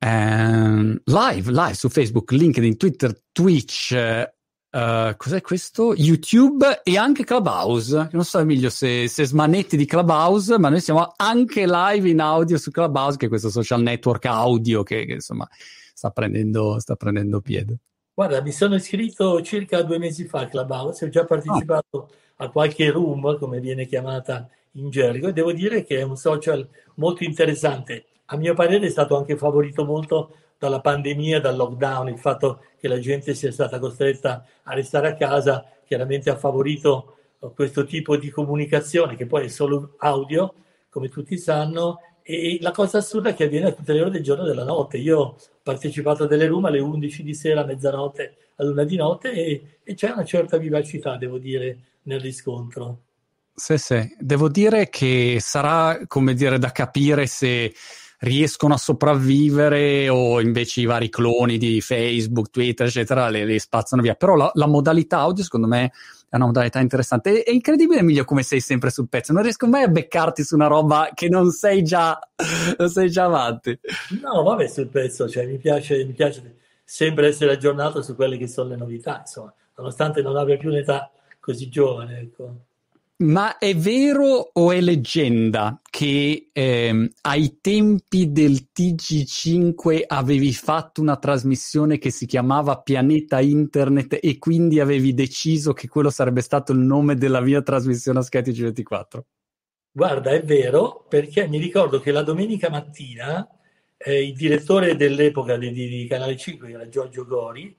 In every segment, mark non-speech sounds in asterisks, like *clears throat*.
ehm, live, live su Facebook, LinkedIn, Twitter, Twitch, Uh, cos'è questo? YouTube e anche Clubhouse. Non so, Emilio, se, se, smanetti di Clubhouse, ma noi siamo anche live in audio su Clubhouse, che è questo social network audio che, che insomma sta prendendo, sta prendendo, piede. Guarda, mi sono iscritto circa due mesi fa a Clubhouse, ho già partecipato oh. a qualche room, come viene chiamata in gergo, e devo dire che è un social molto interessante. A mio parere è stato anche favorito molto dalla pandemia, dal lockdown, il fatto che la gente sia stata costretta a restare a casa, chiaramente ha favorito eh, questo tipo di comunicazione che poi è solo audio, come tutti sanno, e la cosa assurda è che avviene a tutte le ore del giorno e della notte. Io ho partecipato a delle room alle 11 di sera, a mezzanotte, a luna di notte e, e c'è una certa vivacità, devo dire, nel riscontro. Sì, sì, devo dire che sarà, come dire, da capire se riescono a sopravvivere o invece i vari cloni di Facebook, Twitter, eccetera, le, le spazzano via. Però la, la, modalità audio, secondo me, è una modalità interessante. È, è, incredibile, Emilio, come sei sempre sul pezzo. Non riesco mai a beccarti su una roba che non sei già, non sei già avanti. No, vabbè, sul pezzo, cioè, mi piace, mi piace sempre essere aggiornato su quelle che sono le novità, insomma, nonostante non abbia più un'età così giovane, ecco. Ma è vero o è leggenda che ehm, ai tempi del TG5 avevi fatto una trasmissione che si chiamava Pianeta Internet e quindi avevi deciso che quello sarebbe stato il nome della mia trasmissione a Sky TG24? Guarda, è vero, perché mi ricordo che la domenica mattina eh, il direttore dell'epoca di, di, Canale 5, che era Giorgio Gori,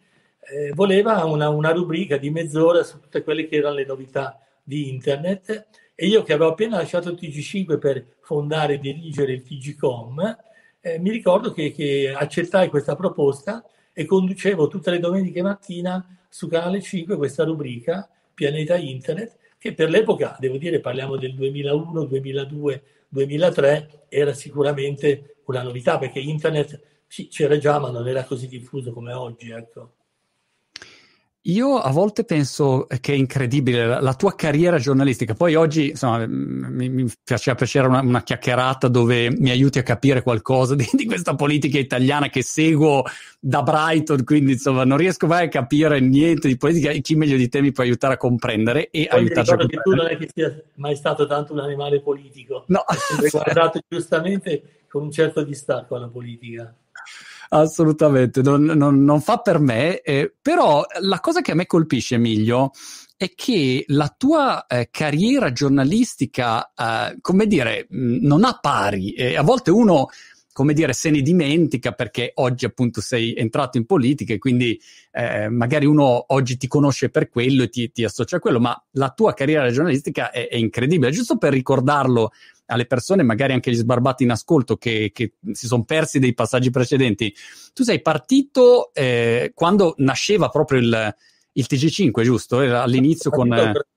eh, voleva una, una rubrica di mezz'ora su tutte quelle che erano le novità di internet e io che avevo appena lasciato il TG5 per fondare e dirigere il TGcom, eh, mi ricordo che, che accettai questa proposta e conducevo tutte le domeniche mattina su Canale 5 questa rubrica Pianeta Internet che per l'epoca, devo dire, parliamo del 2001, 2002, 2003, era sicuramente una novità perché internet c'era già ma non era così diffuso come oggi. Ecco. Io a volte penso che è incredibile la, tua carriera giornalistica. Poi oggi, insomma, mi, mi piaceva piacere una, una, chiacchierata dove mi aiuti a capire qualcosa di, di, questa politica italiana che seguo da Brighton, quindi insomma non riesco mai a capire niente di politica e chi meglio di te mi può aiutare a comprendere e aiutarci a comprendere. che tu non è che sia mai stato tanto un animale politico. No. Hai guardato giustamente con un certo distacco alla politica assolutamente, non, non, non, fa per me, eh, però la cosa che a me colpisce, Emilio, è che la tua eh, carriera giornalistica, eh, come dire, non ha pari. a volte uno come dire, se ne dimentica perché oggi appunto sei entrato in politica e quindi eh, magari uno oggi ti conosce per quello e ti, ti, associa a quello, ma la tua carriera giornalistica è, è incredibile. Giusto per ricordarlo alle persone, magari anche gli sbarbati in ascolto che, che si sono persi dei passaggi precedenti. Tu sei partito eh, quando nasceva proprio il, il TG5, giusto? Era all'inizio con...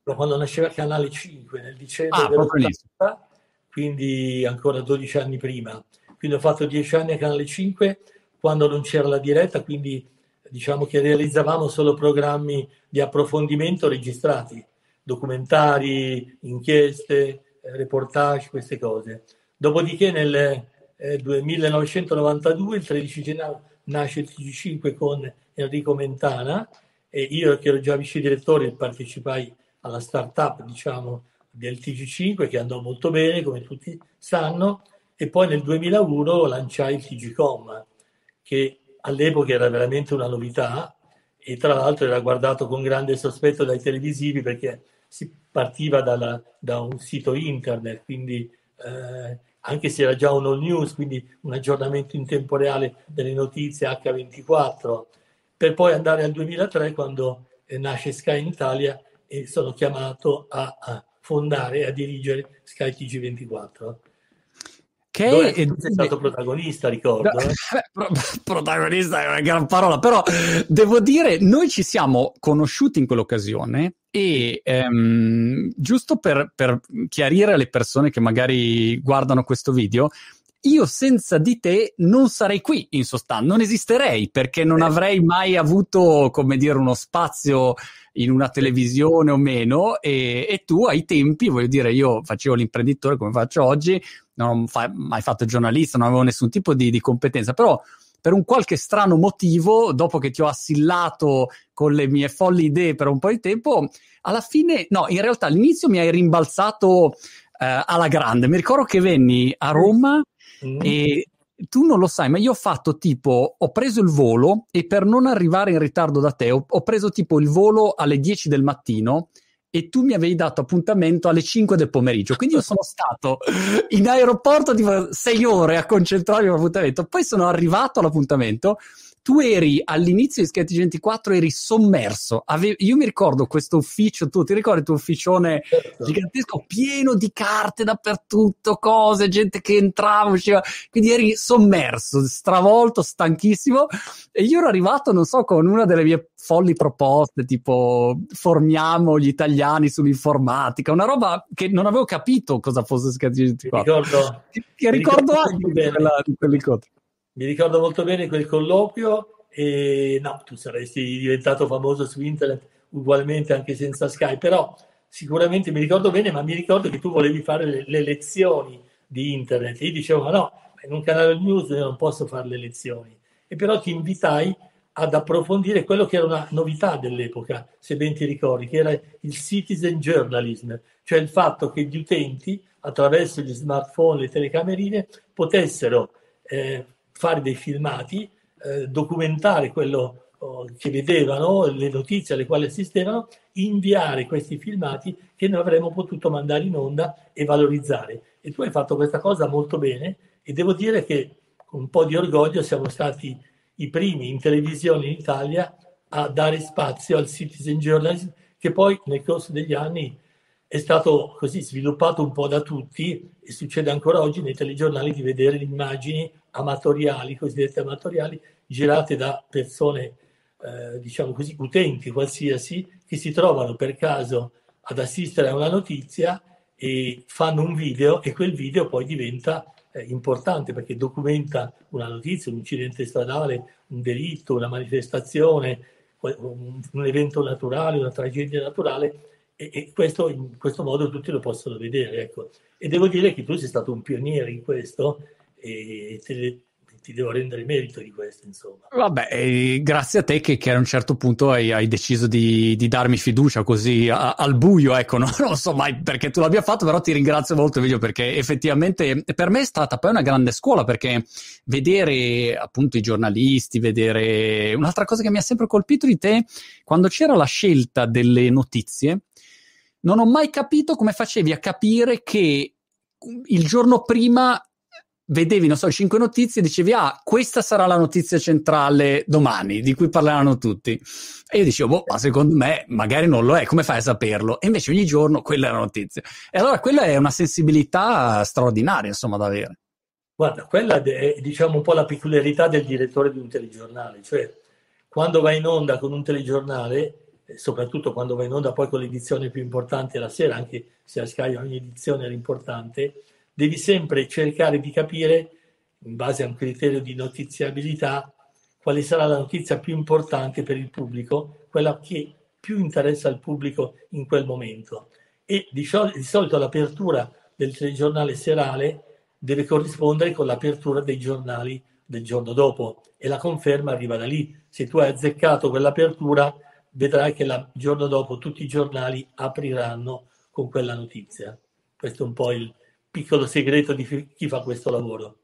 Quando nasceva Canale 5, nel dicembre ah, proprio 80, quindi ancora 12 anni prima. Quindi ho fatto 10 anni a Canale 5 quando non c'era la diretta, quindi diciamo che realizzavamo solo programmi di approfondimento registrati, documentari, inchieste, reportage, queste cose. Dopodiché nel eh, 1992, il 13 gennaio, nasce il TG5 con Enrico Mentana e io che ero già vice direttore partecipai alla startup diciamo, del TG5 che andò molto bene come tutti sanno e poi nel 2001 lanciai il TGcom che all'epoca era veramente una novità e tra l'altro era guardato con grande sospetto dai televisivi perché si partiva dalla, da un sito internet, quindi eh, anche se era già un all news, quindi un aggiornamento in tempo reale delle notizie H24, per poi andare al 2003 quando eh, nasce Sky in Italia e sono chiamato a, a fondare e a dirigere Sky TG24. Che Dove è, è stato protagonista, ricordo. No, eh? *laughs* protagonista è una gran parola, però devo dire, noi ci siamo conosciuti in quell'occasione e ehm, giusto per, per chiarire alle persone che magari guardano questo video, io senza di te non sarei qui in sostanza, non esisterei perché non avrei mai avuto, come dire, uno spazio in una televisione o meno e, e tu ai tempi, voglio dire, io facevo l'imprenditore come faccio oggi, non ho fa- mai fatto giornalista, non avevo nessun tipo di, di competenza, però per un qualche strano motivo, dopo che ti ho assillato con le mie folli idee per un po' di tempo, alla fine, no, in realtà all'inizio mi hai rimbalzato eh, alla grande. Mi ricordo che venni a Roma mm. e tu non lo sai, ma io ho fatto tipo, ho preso il volo e per non arrivare in ritardo da te, ho, ho preso tipo il volo alle 10 del mattino e tu mi avevi dato appuntamento alle 5 del pomeriggio. Quindi io sono stato in aeroporto tipo 6 ore a concentrarmi all'appuntamento. Poi sono arrivato all'appuntamento tu eri all'inizio di Sketch 24 eri sommerso. Ave- io mi ricordo questo ufficio, tu ti ricordi il tuo ufficione certo. gigantesco pieno di carte dappertutto, cose, gente che entrava, usciva, quindi eri sommerso, stravolto, stanchissimo e io ero arrivato, non so, con una delle mie folli proposte, tipo formiamo gli italiani sull'informatica, una roba che non avevo capito cosa fosse Sketch 24. Mi ricordo, ti, ti ricordo anche di quell'incontro. Mi ricordo molto bene quel colloquio e no, tu saresti diventato famoso su internet ugualmente anche senza Skype, però sicuramente mi ricordo bene, ma mi ricordo che tu volevi fare le, le lezioni di internet. E io dicevo, ma no, in un canale news io non posso fare le lezioni. E però ti invitai ad approfondire quello che era una novità dell'epoca, se ben ti ricordi, che era il citizen journalism, cioè il fatto che gli utenti, attraverso gli smartphone, le telecamerine, potessero eh, fare dei filmati, eh, documentare quello oh, che vedevano, le notizie alle quali assistevano, inviare questi filmati che noi avremmo potuto mandare in onda e valorizzare. E tu hai fatto questa cosa molto bene e devo dire che con un po' di orgoglio siamo stati i primi in televisione in Italia a dare spazio al citizen journalism che poi nel corso degli anni è stato così sviluppato un po' da tutti e succede ancora oggi nei telegiornali di vedere le immagini amatoriali, cosiddette amatoriali, girate da persone, eh, diciamo così, utenti qualsiasi, che si trovano per caso ad assistere a una notizia e fanno un video e quel video poi diventa eh, importante perché documenta una notizia, un incidente stradale, un delitto, una manifestazione, un, un evento naturale, una tragedia naturale e, e questo, in questo modo tutti lo possono vedere. Ecco. E devo dire che tu sei stato un pioniere in questo e te, ti devo rendere merito di questo, insomma. Vabbè, grazie a te che, che, a un certo punto hai, hai deciso di, di, darmi fiducia così a, al buio, ecco, *laughs* no? non so mai perché tu l'abbia fatto, però ti ringrazio molto Emilio perché effettivamente per me è stata poi una grande scuola perché vedere appunto i giornalisti, vedere un'altra cosa che mi ha sempre colpito di te, quando c'era la scelta delle notizie, non ho mai capito come facevi a capire che il giorno prima vedevi, non so, cinque notizie e dicevi, ah, questa sarà la notizia centrale domani, di cui parleranno tutti. E io dicevo, boh, ma secondo me magari non lo è, come fai a saperlo? E invece ogni giorno quella è la notizia. E allora quella è una sensibilità straordinaria, insomma, da avere. Guarda, quella è, diciamo, un po' la peculiarità del direttore di un telegiornale, cioè quando vai in onda con un telegiornale, soprattutto quando vai in onda poi con l'edizione più importante la sera, anche se a Sky ogni edizione era importante, devi sempre cercare di capire, in base a un criterio di notiziabilità, quale sarà la notizia più importante per il pubblico, quella che più interessa al pubblico in quel momento. E di, di solito l'apertura del telegiornale serale deve corrispondere con l'apertura dei giornali del giorno dopo e la conferma arriva da lì. Se tu hai azzeccato quell'apertura, vedrai che il giorno dopo tutti i giornali apriranno con quella notizia. Questo è un po' il, piccolo segreto di chi fa questo lavoro.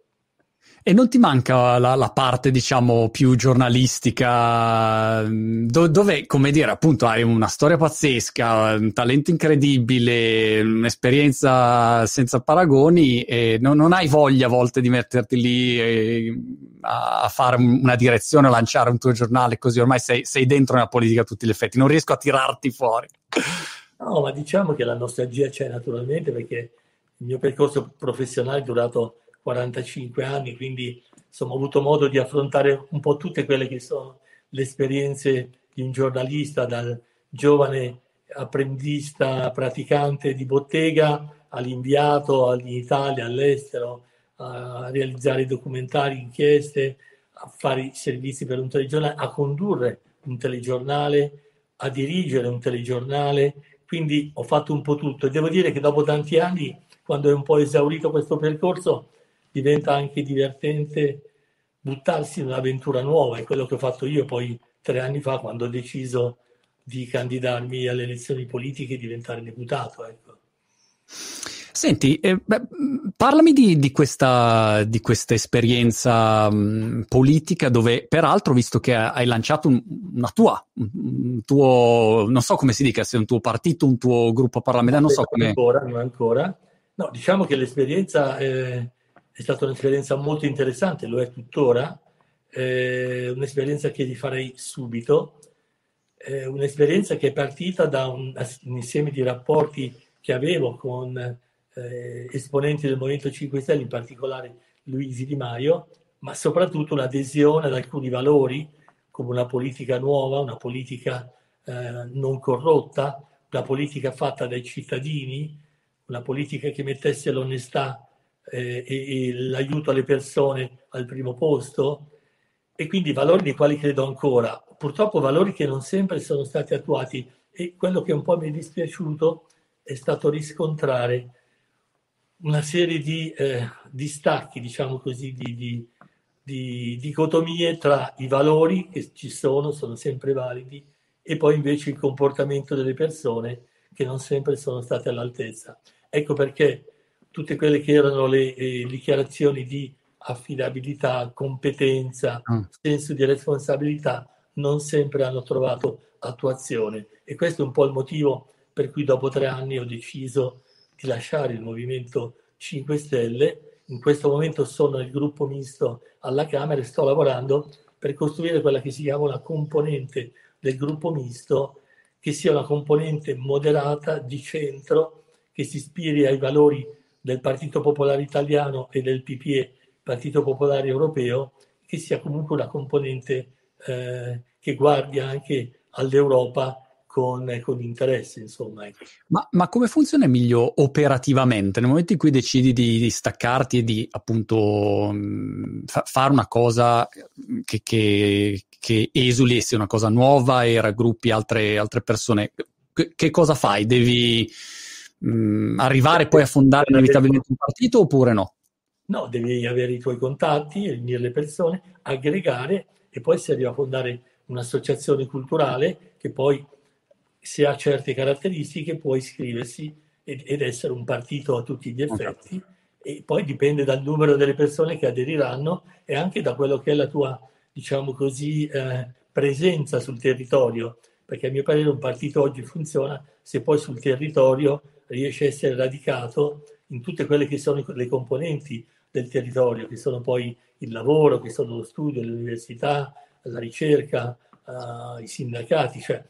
E non ti manca la, la parte, diciamo, più giornalistica, do, dove, come dire, appunto, hai una storia pazzesca, un talento incredibile, un'esperienza senza paragoni e non, non hai voglia a volte di metterti lì e, a, a, fare una direzione, a lanciare un tuo giornale, così ormai sei, sei dentro nella politica a tutti gli effetti, non riesco a tirarti fuori. No, ma diciamo che la nostalgia c'è naturalmente perché il mio percorso professionale è durato 45 anni, quindi insomma, ho avuto modo di affrontare un po' tutte quelle che sono le esperienze di un giornalista, dal giovane apprendista praticante di bottega all'inviato in Italia, all'estero, a realizzare documentari, inchieste, a fare servizi per un telegiornale, a condurre un telegiornale, a dirigere un telegiornale. Quindi ho fatto un po' tutto e devo dire che dopo tanti anni quando è un po' esaurito questo percorso, diventa anche divertente buttarsi in un'avventura nuova, è quello che ho fatto io poi tre anni fa quando ho deciso di candidarmi alle elezioni politiche e diventare deputato. Ecco. Senti, eh, beh, parlami di, di, questa, di, questa, esperienza mh, politica dove, peraltro, visto che hai lanciato un, una tua, un tuo, non so come si dica, se è un tuo partito, un tuo gruppo parlamentare, non so come... Ancora, non ancora. No, diciamo che l'esperienza eh, è stata un'esperienza molto interessante, lo è tuttora, eh, un'esperienza che rifarei subito, eh, un'esperienza che è partita da un, un insieme di rapporti che avevo con eh, esponenti del Movimento 5 Stelle, in particolare Luigi Di Maio, ma soprattutto un'adesione ad alcuni valori come una politica nuova, una politica eh, non corrotta, una politica fatta dai cittadini, una politica che mettesse l'onestà eh, e, e, l'aiuto alle persone al primo posto e quindi valori nei quali credo ancora. Purtroppo valori che non sempre sono stati attuati e quello che un po' mi è dispiaciuto è stato riscontrare una serie di eh, distacchi, diciamo così, di, di, di dicotomie tra i valori che ci sono, sono sempre validi, e poi invece il comportamento delle persone che non sempre sono state all'altezza. Ecco perché tutte quelle che erano le eh, dichiarazioni di affidabilità, competenza, mm. senso di responsabilità non sempre hanno trovato attuazione e questo è un po' il motivo per cui dopo tre anni ho deciso di lasciare il Movimento 5 Stelle. In questo momento sono nel gruppo misto alla Camera e sto lavorando per costruire quella che si chiama una componente del gruppo misto, che sia una componente moderata di centro, che si ispiri ai valori del Partito Popolare Italiano e del PPE, Partito Popolare Europeo, che sia comunque una componente eh, che guardi anche all'Europa con, con interesse, insomma. Ecco. Ma, ma, come funziona meglio operativamente? Nel momento in cui decidi di, di staccarti e di appunto mm, fa, fare una cosa che, che, che esuli sia una cosa nuova e raggruppi altre, altre persone, che, che, cosa fai? Devi mh, mm, arrivare poi a fondare inevitabilmente un partito oppure no? No, devi avere i tuoi contatti, riunire le persone, aggregare e poi si arriva a fondare un'associazione culturale che poi se ha certe caratteristiche può iscriversi ed essere un partito a tutti gli effetti. E poi dipende dal numero delle persone che aderiranno e anche da quello che è la tua, diciamo così, eh, presenza sul territorio, perché a mio parere un partito oggi funziona se poi sul territorio riesce a essere radicato in tutte quelle che sono le componenti del territorio, che sono poi il lavoro, che sono lo studio, l'università, la ricerca, uh, i sindacati, cioè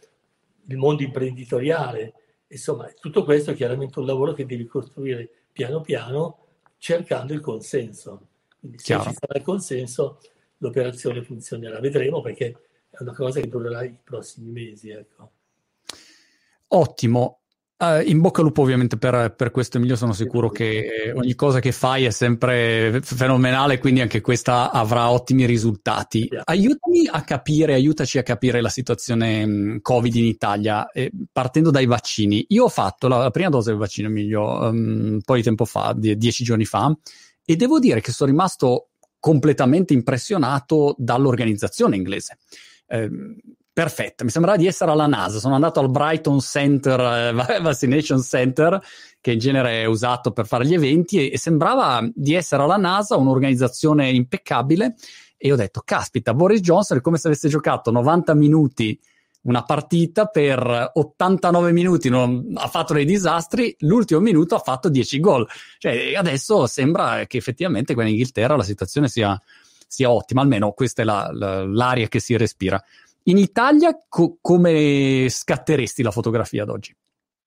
il mondo imprenditoriale. Insomma, tutto questo è chiaramente un lavoro che devi costruire piano piano cercando il consenso. Quindi se Chiaro. ci sarà il consenso l'operazione funzionerà. Vedremo perché è una cosa che durerà i prossimi mesi. Ecco. Ottimo. Uh, in bocca al lupo ovviamente per, per, questo Emilio, sono sicuro che ogni cosa che fai è sempre fenomenale, quindi anche questa avrà ottimi risultati. Aiutami a capire, aiutaci a capire la situazione um, Covid in Italia, eh, partendo dai vaccini. Io ho fatto la, la prima dose del vaccino Emilio um, un po' di tempo fa, die, dieci giorni fa, e devo dire che sono rimasto completamente impressionato dall'organizzazione inglese. Eh, perfetta. Mi sembrava di essere alla NASA. Sono andato al Brighton Center, eh, *laughs* Vaccination Center, che in genere è usato per fare gli eventi, e, e sembrava di essere alla NASA, un'organizzazione impeccabile. E ho detto, caspita, Boris Johnson è come se avesse giocato 90 minuti una partita per 89 minuti non, ha fatto dei disastri, l'ultimo minuto ha fatto 10 gol. Cioè, adesso sembra che effettivamente qua in Inghilterra la situazione sia, sia ottima, almeno questa è la, la, l'aria che si respira. In Italia co- come scatteresti la fotografia ad oggi?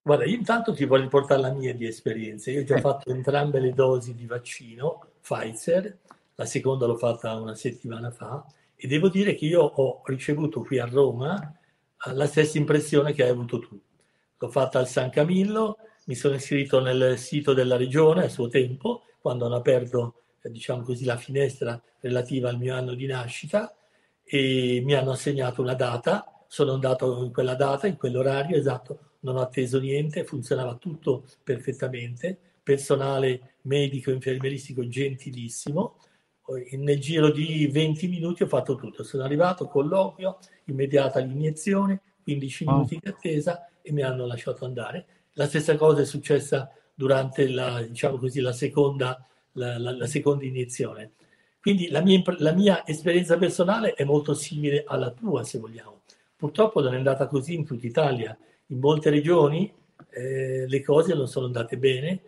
Guarda, io intanto ti voglio portare la mia di esperienze. Io ho già eh. fatto entrambe le dosi di vaccino Pfizer, la seconda l'ho fatta una settimana fa e devo dire che io ho ricevuto qui a Roma eh, la stessa impressione che hai avuto tu. L'ho fatta al San Camillo, mi sono iscritto nel sito della regione a suo tempo, quando hanno aperto eh, diciamo così, la finestra relativa al mio anno di nascita e mi hanno assegnato una data, sono andato in quella data, in quell'orario esatto, non ho atteso niente, funzionava tutto perfettamente, personale medico, infermieristico gentilissimo, nel giro di 20 minuti ho fatto tutto. Sono arrivato, colloquio, immediata l'iniezione, 15 minuti oh. di attesa e mi hanno lasciato andare. La stessa cosa è successa durante la, diciamo così, la, seconda, la, la seconda iniezione. Quindi la mia, la mia, esperienza personale è molto simile alla tua, se vogliamo. Purtroppo non è andata così in tutta Italia. In molte regioni eh, le cose non sono andate bene,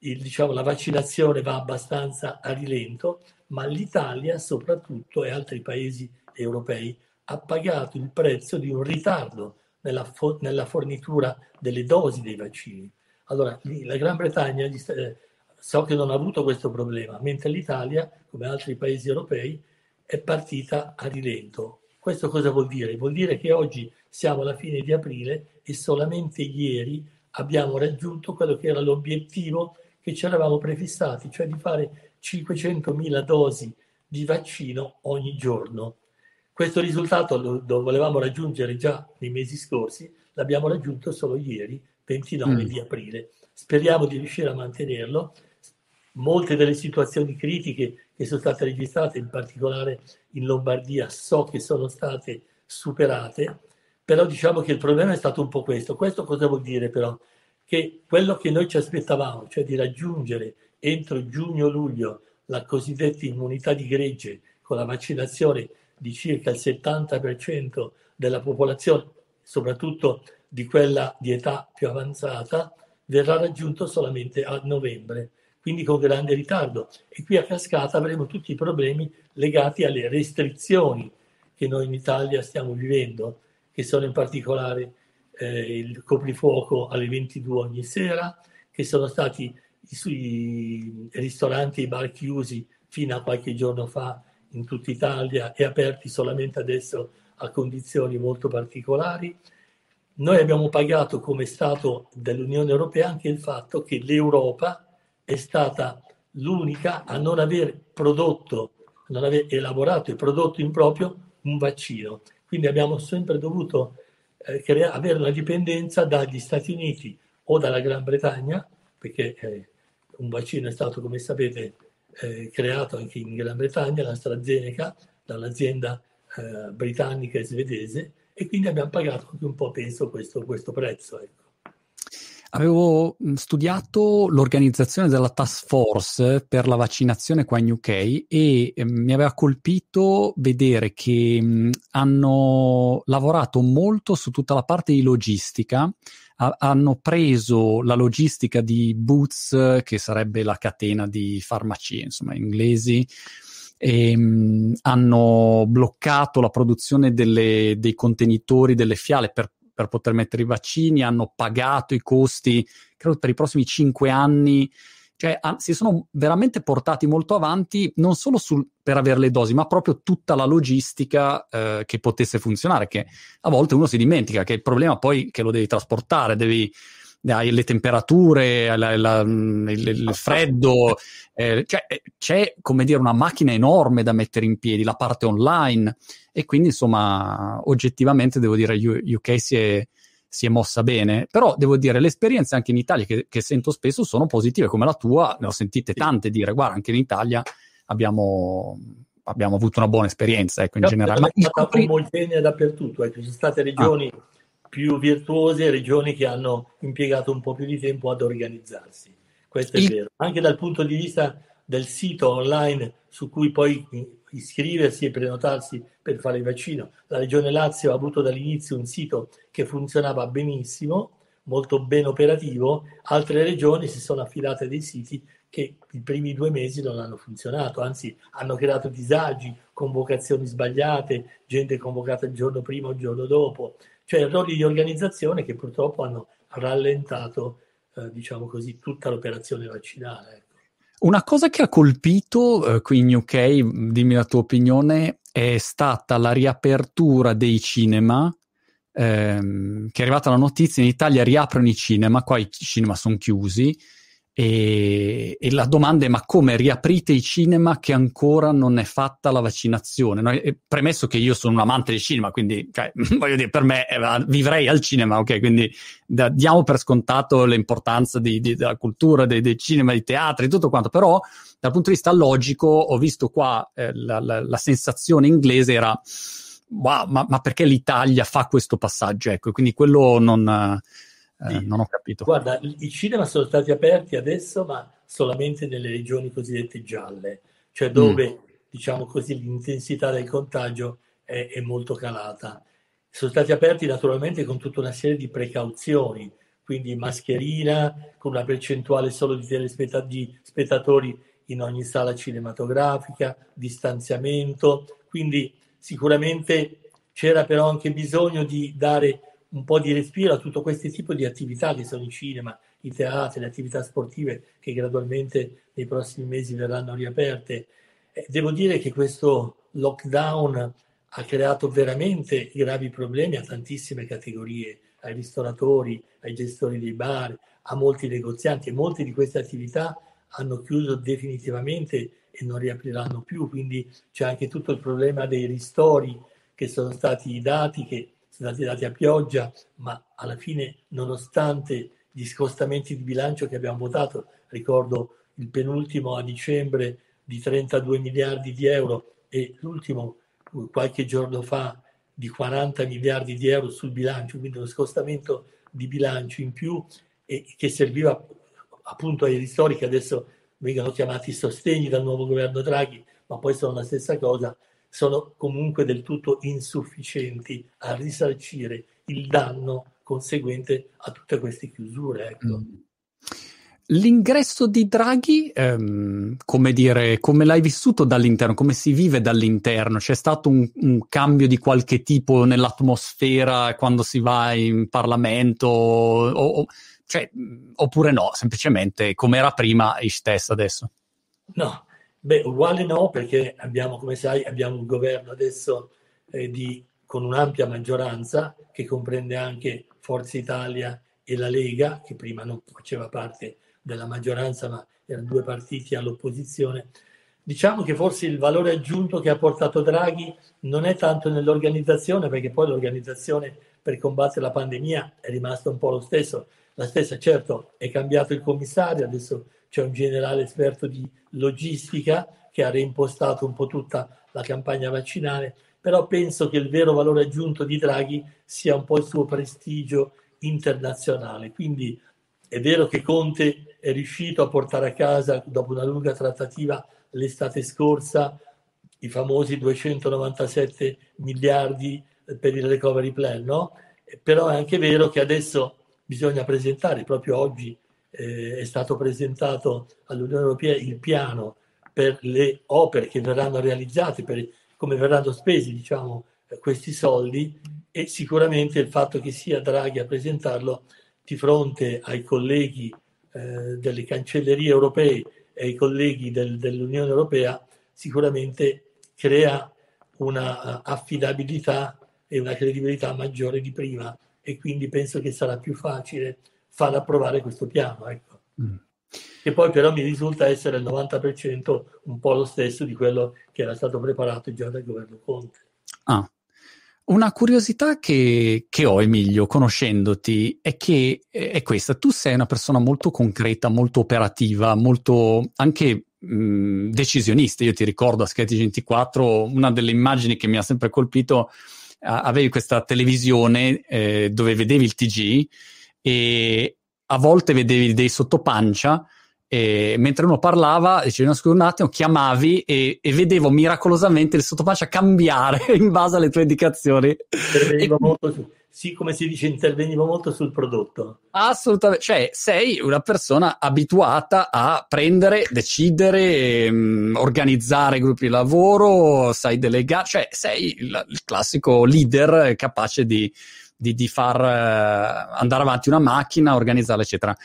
Il, diciamo, la vaccinazione va abbastanza a rilento, ma l'Italia soprattutto e altri paesi europei ha pagato il prezzo di un ritardo nella, fo- nella fornitura delle dosi dei vaccini. Allora, la Gran Bretagna eh, so che non ha avuto questo problema, mentre l'Italia, come altri paesi europei, è partita a rilento. Questo cosa vuol dire? Vuol dire che oggi siamo alla fine di aprile e solamente ieri abbiamo raggiunto quello che era l'obiettivo che ci eravamo prefissati, cioè di fare 500.000 dosi di vaccino ogni giorno. Questo risultato lo, lo, volevamo raggiungere già nei mesi scorsi, l'abbiamo raggiunto solo ieri, 29 mm. di aprile. Speriamo di riuscire a mantenerlo. Molte delle situazioni critiche che sono state registrate, in particolare in Lombardia, so che sono state superate, però diciamo che il problema è stato un po' questo. Questo cosa vuol dire però? Che quello che noi ci aspettavamo, cioè di raggiungere entro giugno-luglio la cosiddetta immunità di gregge con la vaccinazione di circa il 70% della popolazione, soprattutto di quella di età più avanzata, verrà raggiunto solamente a novembre, quindi con grande ritardo. E qui a cascata avremo tutti i problemi legati alle restrizioni che noi in Italia stiamo vivendo, che sono in particolare eh, il coprifuoco alle 22 ogni sera, che sono stati i, i ristoranti e i bar chiusi fino a qualche giorno fa in tutta Italia e aperti solamente adesso a condizioni molto particolari. Noi abbiamo pagato come Stato dell'Unione Europea anche il fatto che l'Europa è stata l'unica a non aver prodotto, non aver elaborato e prodotto in proprio un vaccino. Quindi abbiamo sempre dovuto eh, crea- avere una dipendenza dagli Stati Uniti o dalla Gran Bretagna, perché eh, un vaccino è stato, come sapete, eh, creato anche in Gran Bretagna, l'AstraZeneca, dall'azienda eh, britannica e svedese, e quindi abbiamo pagato anche un po', penso, questo, questo prezzo. Ecco. Avevo studiato l'organizzazione della task force per la vaccinazione qua in UK e eh, mi aveva colpito vedere che mh, hanno lavorato molto su tutta la parte di logistica. Ha, hanno preso la logistica di Boots, che sarebbe la catena di farmacie, insomma, inglesi, e, mh, hanno bloccato la produzione delle, dei contenitori delle fiale per, per, poter mettere i vaccini, hanno pagato i costi, credo per i prossimi cinque anni. Cioè a, si sono veramente portati molto avanti non solo sul, per avere le dosi, ma proprio tutta la logistica eh, che potesse funzionare, che a volte uno si dimentica che il problema poi è che lo devi trasportare, devi hai le temperature, la, la, il, il, freddo, eh, cioè, eh, c'è come dire una macchina enorme da mettere in piedi, la parte online. E quindi insomma oggettivamente devo dire UK si è, si è mossa bene, però devo dire le esperienze anche in Italia che, che sento spesso sono positive come la tua, ne ho sentite tante dire guarda anche in Italia abbiamo, abbiamo avuto una buona esperienza ecco in generale. Ma è stata scopri... omogenea dappertutto, ecco, ci sono state regioni ah. Più virtuose, regioni che hanno impiegato un po' più di tempo ad organizzarsi, questo è Il... vero, anche dal punto di vista del sito online su cui poi iscriversi e prenotarsi per fare il vaccino. La Regione Lazio ha avuto dall'inizio un sito che funzionava benissimo, molto ben operativo, altre regioni si sono affidate a dei siti che i primi due mesi non hanno funzionato, anzi hanno creato disagi, convocazioni sbagliate, gente convocata il giorno prima o il giorno dopo, cioè errori di organizzazione che purtroppo hanno rallentato, eh, diciamo così, tutta l'operazione vaccinale. Ecco. Una cosa che ha colpito eh, qui in UK, dimmi la tua opinione, è stata la riapertura dei cinema, ehm, che è arrivata la notizia in Italia riaprono i cinema, qua i cinema sono chiusi, E, e, la domanda è: ma come riaprite i cinema che ancora non è fatta la vaccinazione? No? premesso che io sono un amante del cinema, quindi cioè, *laughs* voglio dire, per me eh, vivrei al cinema, ok? Quindi da, diamo per scontato l'importanza di, di, della cultura, dei, dei cinema, dei teatri, tutto quanto, però dal punto di vista logico ho visto qua eh, la, la, la sensazione inglese era wow, ma, ma, perché l'Italia fa questo passaggio? Ecco, quindi quello non eh, non ho capito. Guarda, i cinema sono stati aperti adesso, ma solamente nelle regioni cosiddette gialle, cioè dove, mm. diciamo così, l'intensità del contagio è, è, molto calata. Sono stati aperti naturalmente con tutta una serie di precauzioni, quindi mascherina, con una percentuale solo di telespettatori in ogni sala cinematografica, distanziamento, quindi sicuramente c'era però anche bisogno di dare un po' di respiro a tutto questo tipo di attività che sono i cinema, i teatri, le attività sportive che gradualmente nei prossimi mesi verranno riaperte. Devo dire che questo lockdown ha creato veramente gravi problemi a tantissime categorie, ai ristoratori, ai gestori dei bar, a molti negozianti e molte di queste attività hanno chiuso definitivamente e non riapriranno più, quindi c'è anche tutto il problema dei ristori che sono stati dati che sono stati dati a pioggia, ma alla fine, nonostante gli scostamenti di bilancio che abbiamo votato, ricordo il penultimo a dicembre di 32 miliardi di euro e l'ultimo qualche giorno fa di 40 miliardi di euro sul bilancio, quindi uno scostamento di bilancio in più e che serviva appunto ai ristori che adesso vengono chiamati sostegni dal nuovo governo Draghi, ma poi sono la stessa cosa, sono comunque del tutto insufficienti a risarcire il danno conseguente a tutte queste chiusure. Ecco. Mm. L'ingresso di Draghi, ehm, come dire, come l'hai vissuto dall'interno, come si vive dall'interno? C'è stato un, un, cambio di qualche tipo nell'atmosfera quando si va in Parlamento? O, o, cioè, oppure no, semplicemente come era prima e stessa adesso? No, Beh, uguale no, perché abbiamo, come sai, abbiamo un governo adesso eh, di, con un'ampia maggioranza che comprende anche Forza Italia e la Lega, che prima non faceva parte della maggioranza, ma erano due partiti all'opposizione. Diciamo che forse il valore aggiunto che ha portato Draghi non è tanto nell'organizzazione, perché poi l'organizzazione per combattere la pandemia è rimasta un po' lo stesso. La stessa, certo, è cambiato il commissario, adesso c'è un generale esperto di logistica che ha reimpostato un po' tutta la campagna vaccinale, però penso che il vero valore aggiunto di Draghi sia un po' il suo prestigio internazionale. Quindi è vero che Conte è riuscito a portare a casa, dopo una lunga trattativa l'estate scorsa, i famosi 297 miliardi per il recovery plan, no? Però è anche vero che adesso bisogna presentare proprio oggi eh, è stato presentato all'Unione Europea il piano per le opere che verranno realizzate, per come verranno spesi diciamo, questi soldi e sicuramente il fatto che sia Draghi a presentarlo di fronte ai colleghi eh, delle cancellerie europee e ai colleghi del, dell'Unione Europea sicuramente crea una affidabilità e una credibilità maggiore di prima e quindi penso che sarà più facile far approvare questo piano. Ecco. Mm. Che poi però mi risulta essere il 90% un po' lo stesso di quello che era stato preparato già dal governo Conte. Ah. Una curiosità che, che, ho, Emilio, conoscendoti, è che è questa. Tu sei una persona molto concreta, molto operativa, molto anche mh, decisionista. Io ti ricordo a Sketch 24, una delle immagini che mi ha sempre colpito, avevi questa televisione eh, dove vedevi il TG e a volte vedevi dei sottopancia e mentre uno parlava, dicevi no, scusa un attimo, chiamavi e, e, vedevo miracolosamente il sottopancia cambiare *laughs* in base alle tue indicazioni. Interveniva e... molto su, sì, come si dice, interveniva molto sul prodotto. Assolutamente, cioè sei una persona abituata a prendere, decidere, ehm, organizzare gruppi di lavoro, sai delegare, cioè sei il, il classico leader capace di di, di far eh, andare avanti una macchina, organizzarla, eccetera.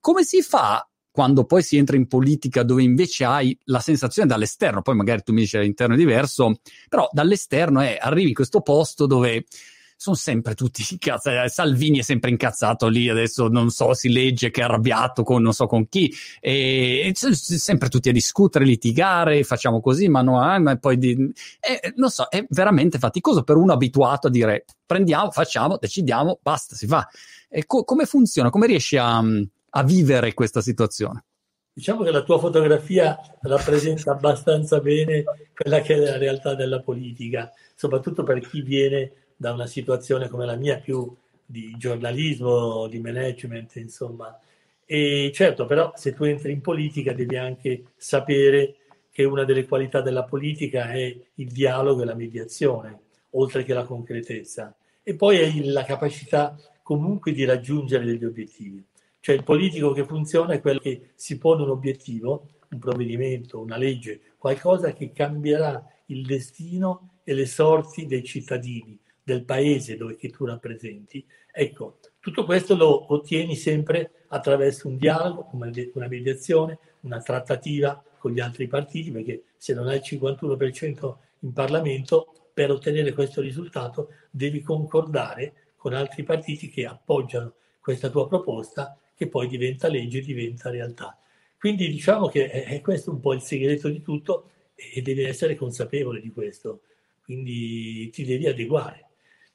Come si fa quando poi si entra in politica dove invece hai la sensazione dall'esterno, poi magari tu mi dici all'interno è diverso, però dall'esterno è arrivi in questo posto dove sono sempre tutti *laughs* incazzati. Salvini è sempre incazzato lì, adesso non so, si legge che è arrabbiato con non so con chi, e, e sempre tutti a discutere, litigare, facciamo così, ma no, eh, ma poi di, eh, non so, è veramente faticoso per uno abituato a dire prendiamo, facciamo, decidiamo, basta, si fa. Co- come funziona? Come riesci a, a vivere questa situazione? Diciamo che la tua fotografia rappresenta abbastanza bene quella che è la realtà della politica, soprattutto per chi viene da una situazione come la mia, più di giornalismo, di management, insomma. E certo, però, se tu entri in politica devi anche sapere che una delle qualità della politica è il dialogo e la mediazione, oltre che la concretezza. E poi è la capacità comunque di raggiungere degli obiettivi. Cioè il politico che funziona è quello che si pone un obiettivo, un provvedimento, una legge, qualcosa che cambierà il destino e le sorti dei cittadini, del paese dove che tu rappresenti. Ecco, tutto questo lo ottieni sempre attraverso un dialogo, una mediazione, una trattativa con gli altri partiti, perché se non hai il 51% in Parlamento, per ottenere questo risultato devi concordare con altri partiti che appoggiano questa tua proposta che poi diventa legge, diventa realtà. Quindi diciamo che è, questo un po' il segreto di tutto e devi essere consapevole di questo, quindi ti devi adeguare,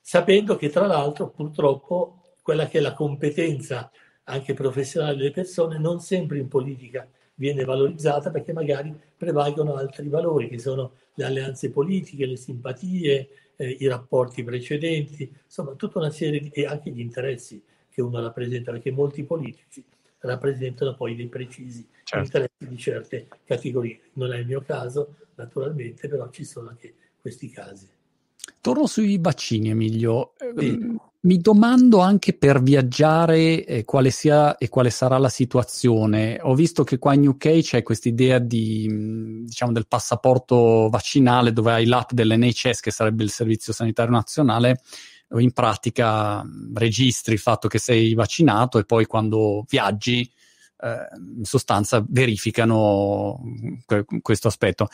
sapendo che tra l'altro purtroppo quella che è la competenza anche professionale delle persone non sempre in politica viene valorizzata perché magari prevalgono altri valori che sono le alleanze politiche, le simpatie, eh, i rapporti precedenti, insomma tutta una serie di, e anche gli interessi che uno rappresenta, perché molti politici rappresentano poi dei precisi certo. interessi di certe categorie. Non è il mio caso, naturalmente, però ci sono anche questi casi. Torno sui vaccini, Emilio. Sì. Ehm, mi domando anche per viaggiare eh, quale sia e quale sarà la situazione. Ho visto che qua in UK c'è questa idea di, diciamo, del passaporto vaccinale dove hai l'app dell'NHS, che sarebbe il Servizio Sanitario Nazionale, in pratica registri il fatto che sei vaccinato e poi quando viaggi in sostanza verificano que- questo aspetto.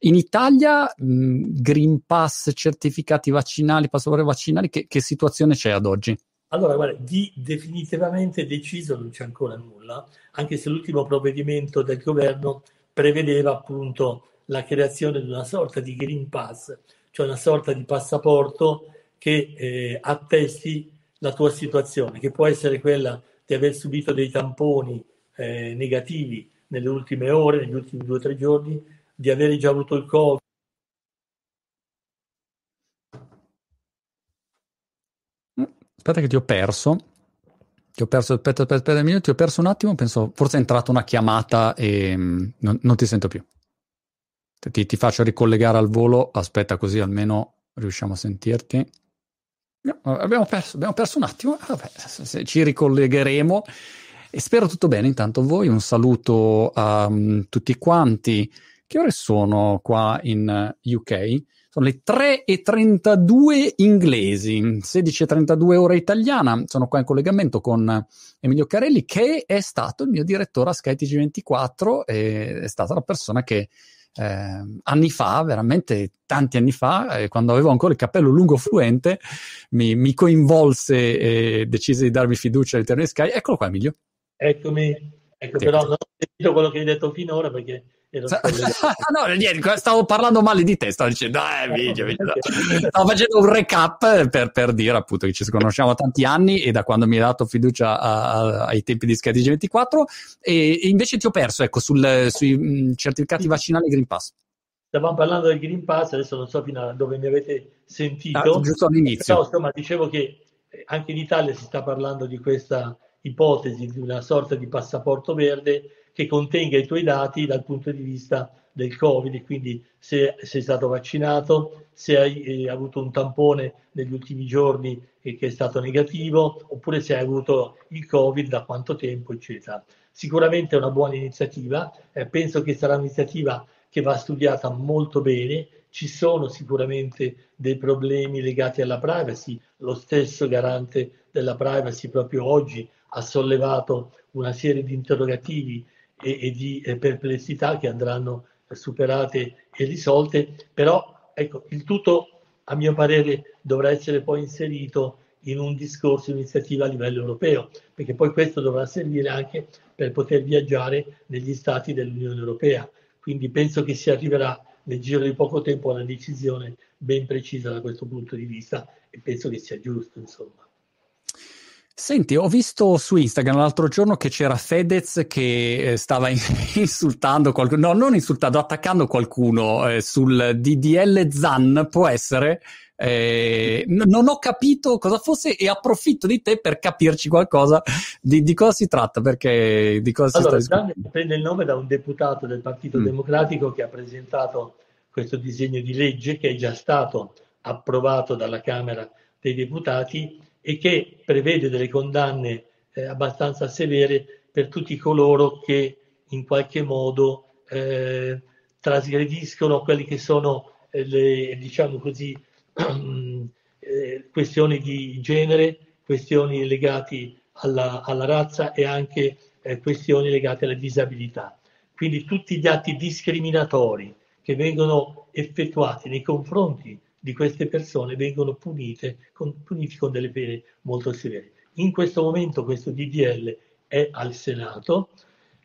In Italia, Green Pass, certificati vaccinali, passaporti vaccinali, che, che situazione c'è ad oggi? Allora, guarda, di definitivamente deciso non c'è ancora nulla, anche se l'ultimo provvedimento del governo prevedeva appunto la creazione di una sorta di Green Pass, cioè una sorta di passaporto che eh, attesti la tua situazione, che può essere quella di aver subito dei tamponi eh, negativi nelle ultime ore, negli ultimi due o tre giorni, di aver già avuto il Covid. Aspetta che ti ho perso. Ti ho perso, aspetta, aspetta, aspetta un minuto, ti ho perso un attimo, penso forse è entrata una chiamata e mm, non, non ti sento più. Ti, ti faccio ricollegare al volo, aspetta così almeno riusciamo a sentirti. No, abbiamo, perso, abbiamo, perso, un attimo, Vabbè, ci ricollegheremo e spero tutto bene. Intanto voi un saluto a um, tutti quanti. Che ore sono qua in UK? Sono le 3.32 inglesi, 16.32 ora italiana. Sono qua in collegamento con Emilio Carelli, che è stato il mio direttore a skytg 24 e è stata la persona che eh, anni fa, veramente tanti anni fa, eh, quando avevo ancora il cappello lungo fluente, mi, mi coinvolse e decise di darmi fiducia all'interno di Sky. Eccolo qua, Emilio. Eccomi, ecco, però non ho sentito quello che hai detto finora perché *laughs* no, niente, stavo parlando male di te, stavo dicendo, eh, video, video. stavo facendo un recap per, per, dire appunto che ci conosciamo da tanti anni e da quando mi hai dato fiducia a, a, ai tempi di Skytg 24 e, e, invece ti ho perso, ecco, sul, sui mh, certificati vaccinali Green Pass. Stavamo parlando del Green Pass, adesso non so fino a dove mi avete sentito. Ah, giusto all'inizio. Però, insomma, dicevo che anche in Italia si sta parlando di questa ipotesi di una sorta di passaporto verde che contenga i tuoi dati dal punto di vista del Covid, quindi se sei stato vaccinato, se hai eh, avuto un tampone negli ultimi giorni e che è stato negativo, oppure se hai avuto il Covid, da quanto tempo, eccetera. Sicuramente è una buona iniziativa, eh, penso che sarà un'iniziativa che va studiata molto bene, ci sono sicuramente dei problemi legati alla privacy, lo stesso garante della privacy proprio oggi ha sollevato una serie di interrogativi e, e di eh, perplessità che andranno superate e risolte, però ecco, il tutto a mio parere dovrà essere poi inserito in un discorso, iniziativa a livello europeo, perché poi questo dovrà servire anche per poter viaggiare negli stati dell'Unione Europea. Quindi penso che si arriverà nel giro di poco tempo a una decisione ben precisa da questo punto di vista e penso che sia giusto, insomma. Senti, ho visto su Instagram l'altro giorno che c'era Fedez che eh, stava *laughs* insultando qualcuno, no, non insultando, attaccando qualcuno eh, sul DDL ZAN, può essere? Eh, n- non ho capito cosa fosse e approfitto di te per capirci qualcosa di, di cosa si tratta, perché di cosa allora, si sta prende il nome da un deputato del Partito mm. Democratico che ha presentato questo disegno di legge che è già stato approvato dalla Camera dei Deputati e che prevede delle condanne eh, abbastanza severe per tutti coloro che in qualche modo eh, trasgrediscono quelli che sono eh, le, diciamo così, *clears throat* eh, questioni di genere, questioni legate alla, alla, razza e anche eh, questioni legate alla disabilità. Quindi tutti gli atti discriminatori che vengono effettuati nei confronti di queste persone vengono punite con, puniti con delle pene molto severe. In questo momento questo DDL è al Senato,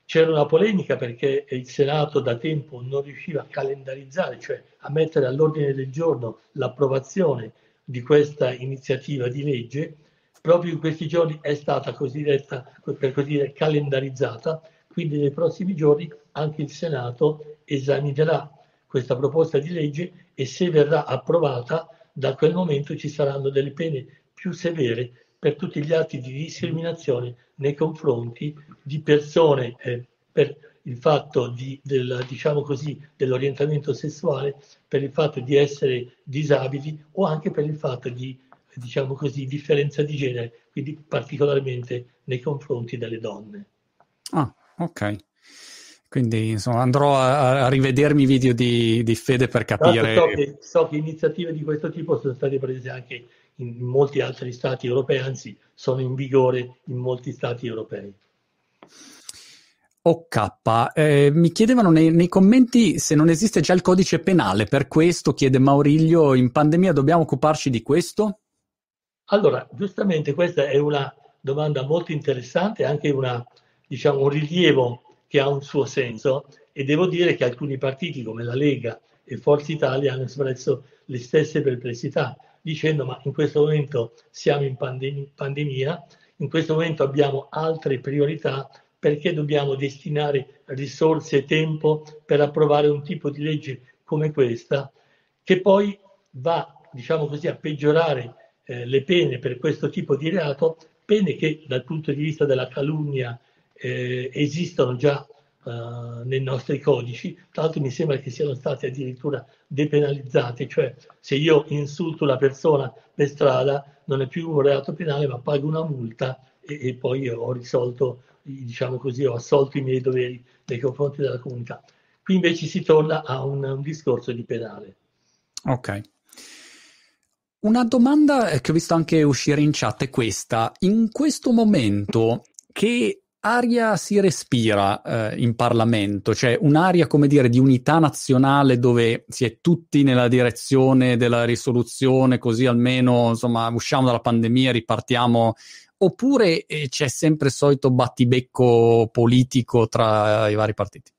c'era una polemica perché il Senato da tempo non riusciva a calendarizzare, cioè a mettere all'ordine del giorno l'approvazione di questa iniziativa di legge. Proprio in questi giorni è stata cosiddetta, per così dire, calendarizzata, quindi nei prossimi giorni anche il Senato esaminerà questa proposta di legge e se verrà approvata, da quel momento ci saranno delle pene più severe per tutti gli atti di discriminazione nei confronti di persone eh, per il fatto di, del, diciamo così, dell'orientamento sessuale, per il fatto di essere disabili o anche per il fatto di diciamo così, differenza di genere, quindi particolarmente nei confronti delle donne. Ah, ok. Quindi insomma andrò a, a rivedermi i video di, di, Fede per capire. So che, so che, iniziative di questo tipo sono state prese anche in, molti altri stati europei, anzi sono in vigore in molti stati europei. Ok, eh, mi chiedevano nei, nei, commenti se non esiste già il codice penale, per questo chiede Mauriglio, in pandemia dobbiamo occuparci di questo? Allora, giustamente questa è una domanda molto interessante, anche una, diciamo, un rilievo che ha un suo senso e devo dire che alcuni partiti come la Lega e Forza Italia hanno espresso le stesse perplessità dicendo ma in questo momento siamo in pandem- pandemia, in questo momento abbiamo altre priorità perché dobbiamo destinare risorse e tempo per approvare un tipo di legge come questa che poi va diciamo così a peggiorare eh, le pene per questo tipo di reato, pene che dal punto di vista della calunnia eh, esistono già uh, nei nostri codici, tra l'altro mi sembra che siano state addirittura depenalizzate, cioè se io insulto una persona per strada non è più un reato penale ma pago una multa e, e poi ho risolto, diciamo così, ho assolto i miei doveri nei confronti della comunità. Qui invece si torna a un, un discorso di penale. Ok. Una domanda che ho visto anche uscire in chat è questa. In questo momento che aria si respira eh, in Parlamento, cioè un'aria, come dire, di unità nazionale dove si è tutti nella direzione della risoluzione, così almeno, insomma, usciamo dalla pandemia e ripartiamo, oppure eh, c'è sempre il solito battibecco politico tra i vari partiti?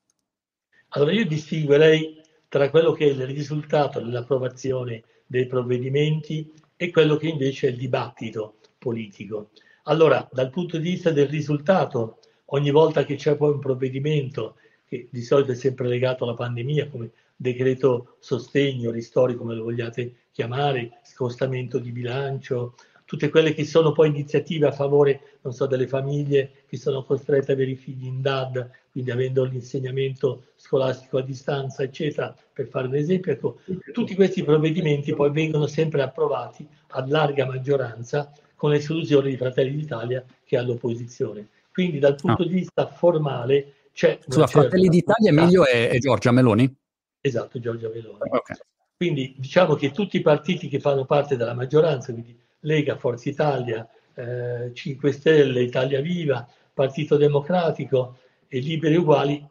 Allora io distinguerei tra quello che è il risultato dell'approvazione dei provvedimenti e quello che invece è il dibattito politico. Allora, dal punto di vista del risultato, ogni volta che c'è poi un provvedimento che di solito è sempre legato alla pandemia, come decreto sostegno, ristori, come lo vogliate chiamare, scostamento di bilancio, tutte quelle che sono poi iniziative a favore, non so, delle famiglie che sono costrette ad avere i figli in DAD, quindi avendo l'insegnamento scolastico a distanza, eccetera, per fare un esempio, ecco, tutti questi provvedimenti poi vengono sempre approvati a larga maggioranza con l'esclusione di Fratelli d'Italia che è all'opposizione. Quindi dal punto no. di vista formale c'è... Certa... Fratelli d'Italia meglio è, è, Giorgia Meloni? Esatto, Giorgia Meloni. Okay. Quindi diciamo che tutti i partiti che fanno parte della maggioranza, quindi Lega, Forza Italia, eh, 5 Stelle, Italia Viva, Partito Democratico e Liberi Uguali,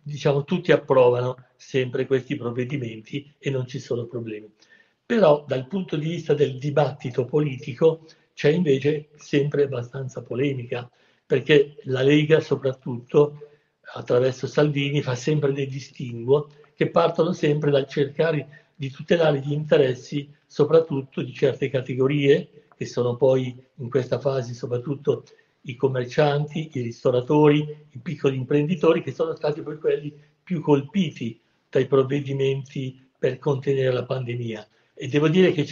diciamo tutti approvano sempre questi provvedimenti e non ci sono problemi. però dal punto di vista del dibattito politico c'è invece sempre abbastanza polemica, perché la Lega soprattutto attraverso Salvini fa sempre dei distinguo che partono sempre dal cercare di tutelare gli interessi soprattutto di certe categorie che sono poi in questa fase soprattutto i commercianti, i ristoratori, i piccoli imprenditori che sono stati poi quelli più colpiti dai provvedimenti per contenere la pandemia. E devo dire che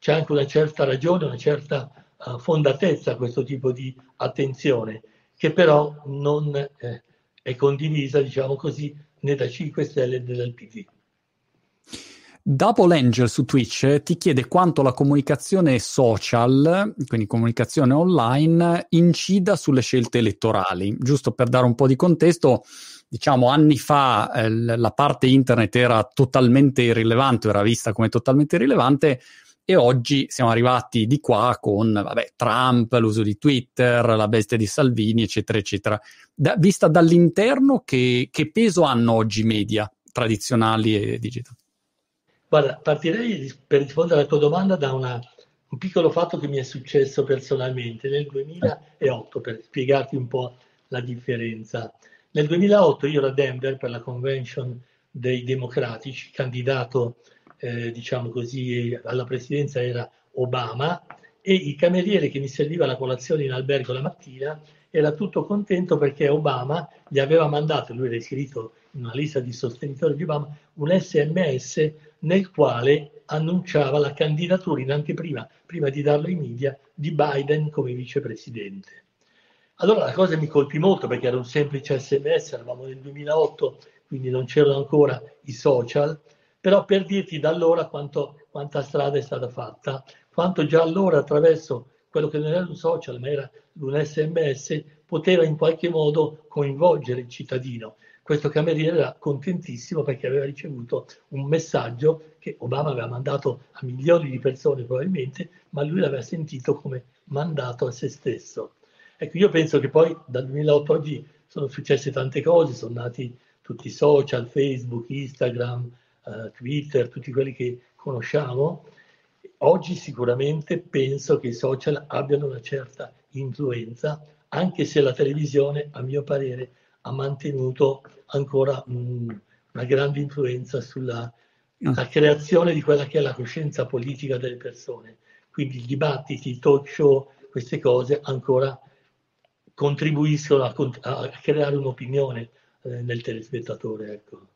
c'è anche una certa ragione, una certa uh, fondatezza questo tipo di attenzione, che però non eh, è condivisa, diciamo così, né da 5 Stelle né dal PD. Double Angel su Twitch ti chiede quanto la comunicazione social, quindi comunicazione online, incida sulle scelte elettorali. Giusto per dare un po' di contesto, diciamo anni fa eh, la parte internet era totalmente irrilevante, era vista come totalmente irrilevante e oggi siamo arrivati di qua con vabbè, Trump, l'uso di Twitter, la bestia di Salvini, eccetera, eccetera. Da, vista dall'interno, che, che peso hanno oggi i media tradizionali e digitali? Guarda, partirei per rispondere alla tua domanda da una, un piccolo fatto che mi è successo personalmente nel 2008, per spiegarti un po' la differenza. Nel 2008 io ero a Denver per la convention dei democratici, candidato, eh, diciamo così, alla presidenza era Obama e il cameriere che mi serviva la colazione in albergo la mattina era tutto contento perché Obama gli aveva mandato, lui era iscritto in una lista di sostenitori di Obama, un sms nel quale annunciava la candidatura in anteprima, prima di darlo ai media, di Biden come vicepresidente. Allora la cosa mi colpì molto perché era un semplice sms, eravamo nel 2008, quindi non c'erano ancora i social, però per dirti da allora quanto, quanta strada è stata fatta, quanto già allora attraverso quello che non era un social ma era un sms poteva in qualche modo coinvolgere il cittadino questo cameriere era contentissimo perché aveva ricevuto un messaggio che Obama aveva mandato a milioni di persone probabilmente, ma lui l'aveva sentito come mandato a se stesso. Ecco, io penso che poi dal 2008 oggi sono successe tante cose, sono nati tutti i social, Facebook, Instagram, uh, Twitter, tutti quelli che conosciamo. Oggi sicuramente penso che i social abbiano una certa influenza, anche se la televisione, a mio parere, ha mantenuto ancora mh, una grande influenza sulla creazione di quella che è la coscienza politica delle persone. Quindi i dibattiti, i talk show, queste cose ancora contribuiscono a, a creare un'opinione eh, nel telespettatore. Ecco.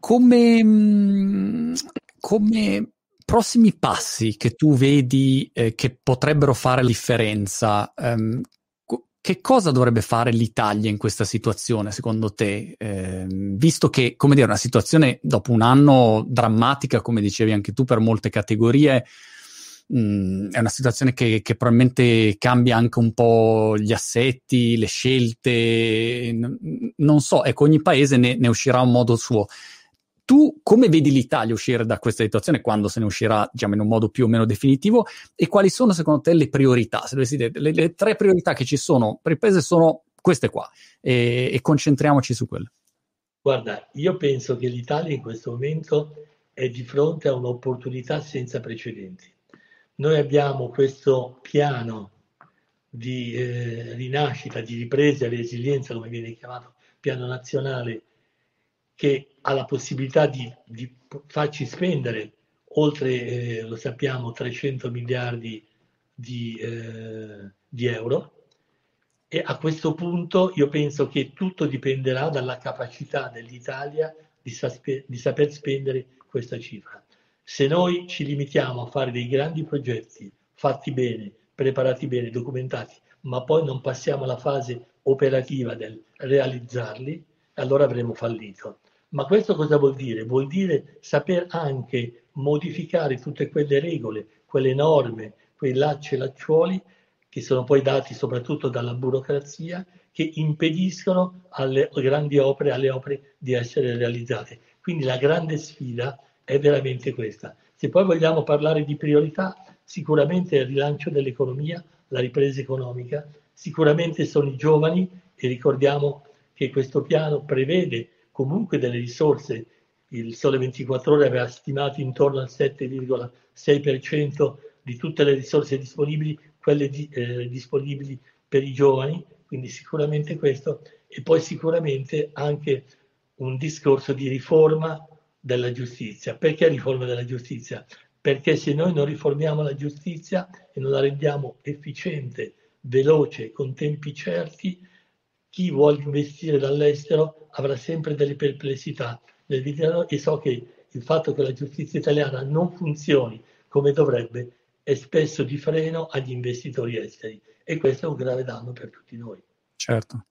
Come, come prossimi passi che tu vedi eh, che potrebbero fare la differenza, ehm, che cosa dovrebbe fare l'Italia in questa situazione, secondo te? Eh, visto che, come dire, una situazione dopo un anno drammatica, come dicevi anche tu, per molte categorie, mh, mm, è una situazione che, che, probabilmente cambia anche un po' gli assetti, le scelte, n- non so, ecco, ogni paese ne, ne uscirà un modo suo tu come vedi l'Italia uscire da questa situazione quando se ne uscirà diciamo, in un modo più o meno definitivo e quali sono secondo te le priorità? Se dovessi dire, le, le tre priorità che ci sono per il paese sono queste qua e, e concentriamoci su quelle. Guarda, io penso che l'Italia in questo momento è di fronte a un'opportunità senza precedenti. Noi abbiamo questo piano di eh, rinascita, di ripresa e resilienza, come viene chiamato, piano nazionale che ha la possibilità di, di farci spendere oltre, eh, lo sappiamo, 300 miliardi di, eh, di euro. E a questo punto io penso che tutto dipenderà dalla capacità dell'Italia di, saspe- di saper spendere questa cifra. Se noi ci limitiamo a fare dei grandi progetti fatti bene, preparati bene, documentati, ma poi non passiamo alla fase operativa del realizzarli, allora avremo fallito. Ma questo cosa vuol dire? Vuol dire saper anche modificare tutte quelle regole, quelle norme, quei lacci e lacciuoli che sono poi dati soprattutto dalla burocrazia che impediscono alle grandi opere, alle opere di essere realizzate. Quindi la grande sfida è veramente questa. Se poi vogliamo parlare di priorità, sicuramente il rilancio dell'economia, la ripresa economica, sicuramente sono i giovani e ricordiamo che questo piano prevede comunque delle risorse il Sole 24 Ore aveva stimato intorno al 7,6% di tutte le risorse disponibili, quelle di, eh, disponibili per i giovani, quindi sicuramente questo, e poi sicuramente anche un discorso di riforma della giustizia. Perché riforma della giustizia? Perché se noi non riformiamo la giustizia e non la rendiamo efficiente, veloce, con tempi certi, chi vuole investire dall'estero avrà sempre delle perplessità nel dire e so che il fatto che la giustizia italiana non funzioni come dovrebbe è spesso di freno agli investitori esteri e questo è un grave danno per tutti noi. Certo.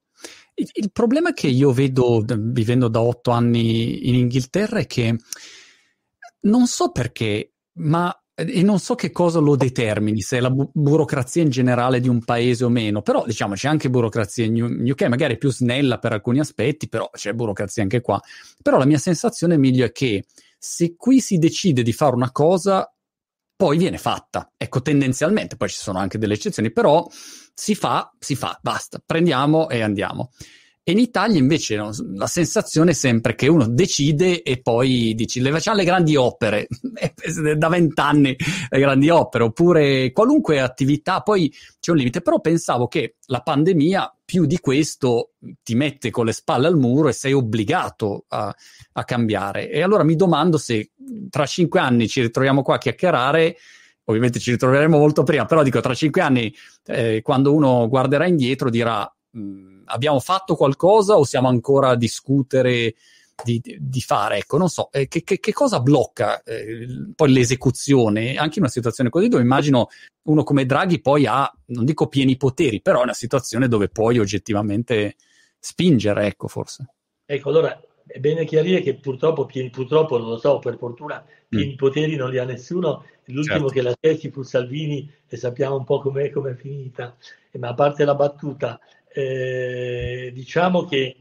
Il, il problema che io vedo vivendo da otto anni in Inghilterra è che non so perché, ma e non so che cosa lo determini, se è la bu- burocrazia in generale di un paese o meno, però diciamo c'è anche burocrazia in UK, magari più snella per alcuni aspetti, però c'è burocrazia anche qua. Però la mia sensazione, Emilio, è che se qui si decide di fare una cosa, poi viene fatta. Ecco, tendenzialmente, poi ci sono anche delle eccezioni, però si fa, si fa, basta, prendiamo e andiamo. In Italia invece no, la sensazione è sempre che uno decide e poi dici le facciamo le grandi opere, *laughs* da vent'anni le grandi opere, oppure qualunque attività, poi c'è un limite. Però pensavo che la pandemia più di questo ti mette con le spalle al muro e sei obbligato a, a cambiare. E allora mi domando se tra cinque anni ci ritroviamo qua a chiacchierare ovviamente ci ritroveremo molto prima, però dico tra cinque anni, eh, quando uno guarderà indietro, dirà mh, abbiamo fatto qualcosa o siamo ancora a discutere di, di fare? Ecco, non so, eh, che, che, che, cosa blocca eh, poi l'esecuzione? Anche in una situazione così dove immagino uno come Draghi poi ha, non dico pieni poteri, però è una situazione dove puoi oggettivamente spingere, ecco, forse. Ecco, allora è bene chiarire che purtroppo, pieni, purtroppo non lo so, per fortuna pieni mm. poteri non li ha nessuno. L'ultimo certo. che la testi fu Salvini e sappiamo un po' com'è, com'è finita. Ma a parte la battuta, eh, diciamo che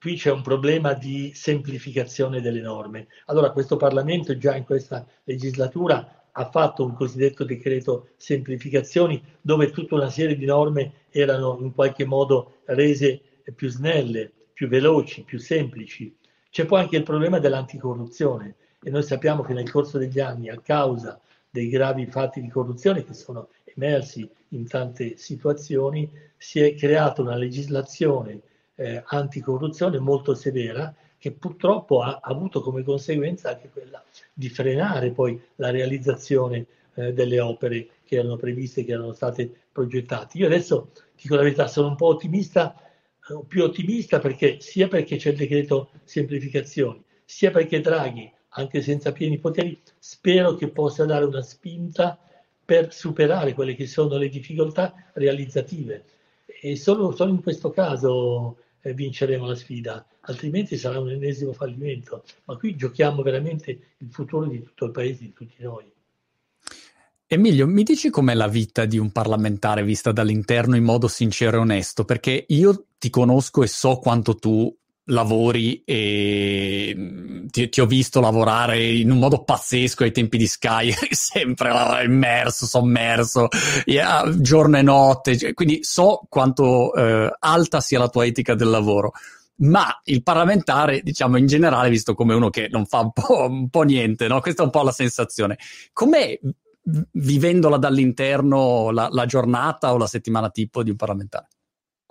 qui c'è un problema di semplificazione delle norme. Allora, questo Parlamento già in questa legislatura ha fatto un cosiddetto decreto semplificazioni dove tutta una serie di norme erano in qualche modo rese più snelle, più veloci, più semplici. C'è poi anche il problema dell'anticorruzione e noi sappiamo che nel corso degli anni, a causa dei gravi fatti di corruzione che sono emersi in tante situazioni, si è creata una legislazione eh, anticorruzione molto severa che purtroppo ha, avuto come conseguenza anche quella di frenare poi la realizzazione eh, delle opere che erano previste, che erano state progettate. Io adesso dico la verità, sono un po' ottimista, eh, più ottimista perché sia perché c'è il decreto semplificazioni, sia perché Draghi, anche senza pieni poteri, spero che possa dare una spinta per superare quelle che sono le difficoltà realizzative. E solo, solo in questo caso eh, vinceremo la sfida, altrimenti sarà un ennesimo fallimento. Ma qui giochiamo veramente il futuro di tutto il paese, di tutti noi. Emilio, mi dici com'è la vita di un parlamentare vista dall'interno in modo sincero e onesto? Perché io ti conosco e so quanto tu lavori e mm, ti, ti, ho visto lavorare in un modo pazzesco ai tempi di Sky, *laughs* sempre immerso, sommerso, giorno e notte, cioè, quindi so quanto eh, alta sia la tua etica del lavoro. Ma il parlamentare, diciamo in generale, visto come uno che non fa un po', *laughs* un po niente, no? Questa è un po' la sensazione. Com'è vivendola dall'interno la, la giornata o la settimana tipo di un parlamentare?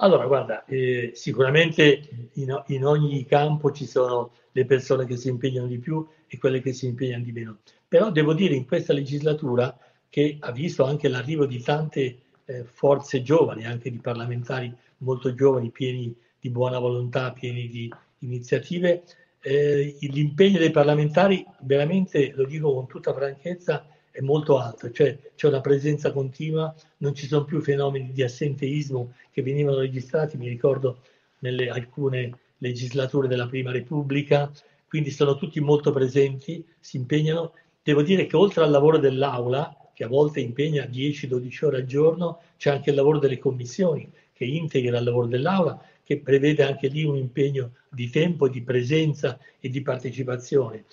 Allora, guarda, eh, sicuramente in, in, ogni campo ci sono le persone che si impegnano di più e quelle che si impegnano di meno. Però devo dire in questa legislatura che ha visto anche l'arrivo di tante eh, forze giovani, anche di parlamentari molto giovani, pieni di buona volontà, pieni di iniziative, eh, l'impegno dei parlamentari, veramente, lo dico con tutta franchezza, è molto alto, cioè c'è una presenza continua, non ci sono più fenomeni di assenteismo che venivano registrati, mi ricordo nelle alcune legislature della Prima Repubblica, quindi sono tutti molto presenti, si impegnano. Devo dire che oltre al lavoro dell'Aula, che a volte impegna 10-12 ore al giorno, c'è anche il lavoro delle commissioni, che integra il lavoro dell'Aula, che prevede anche lì un impegno di tempo, di presenza e di partecipazione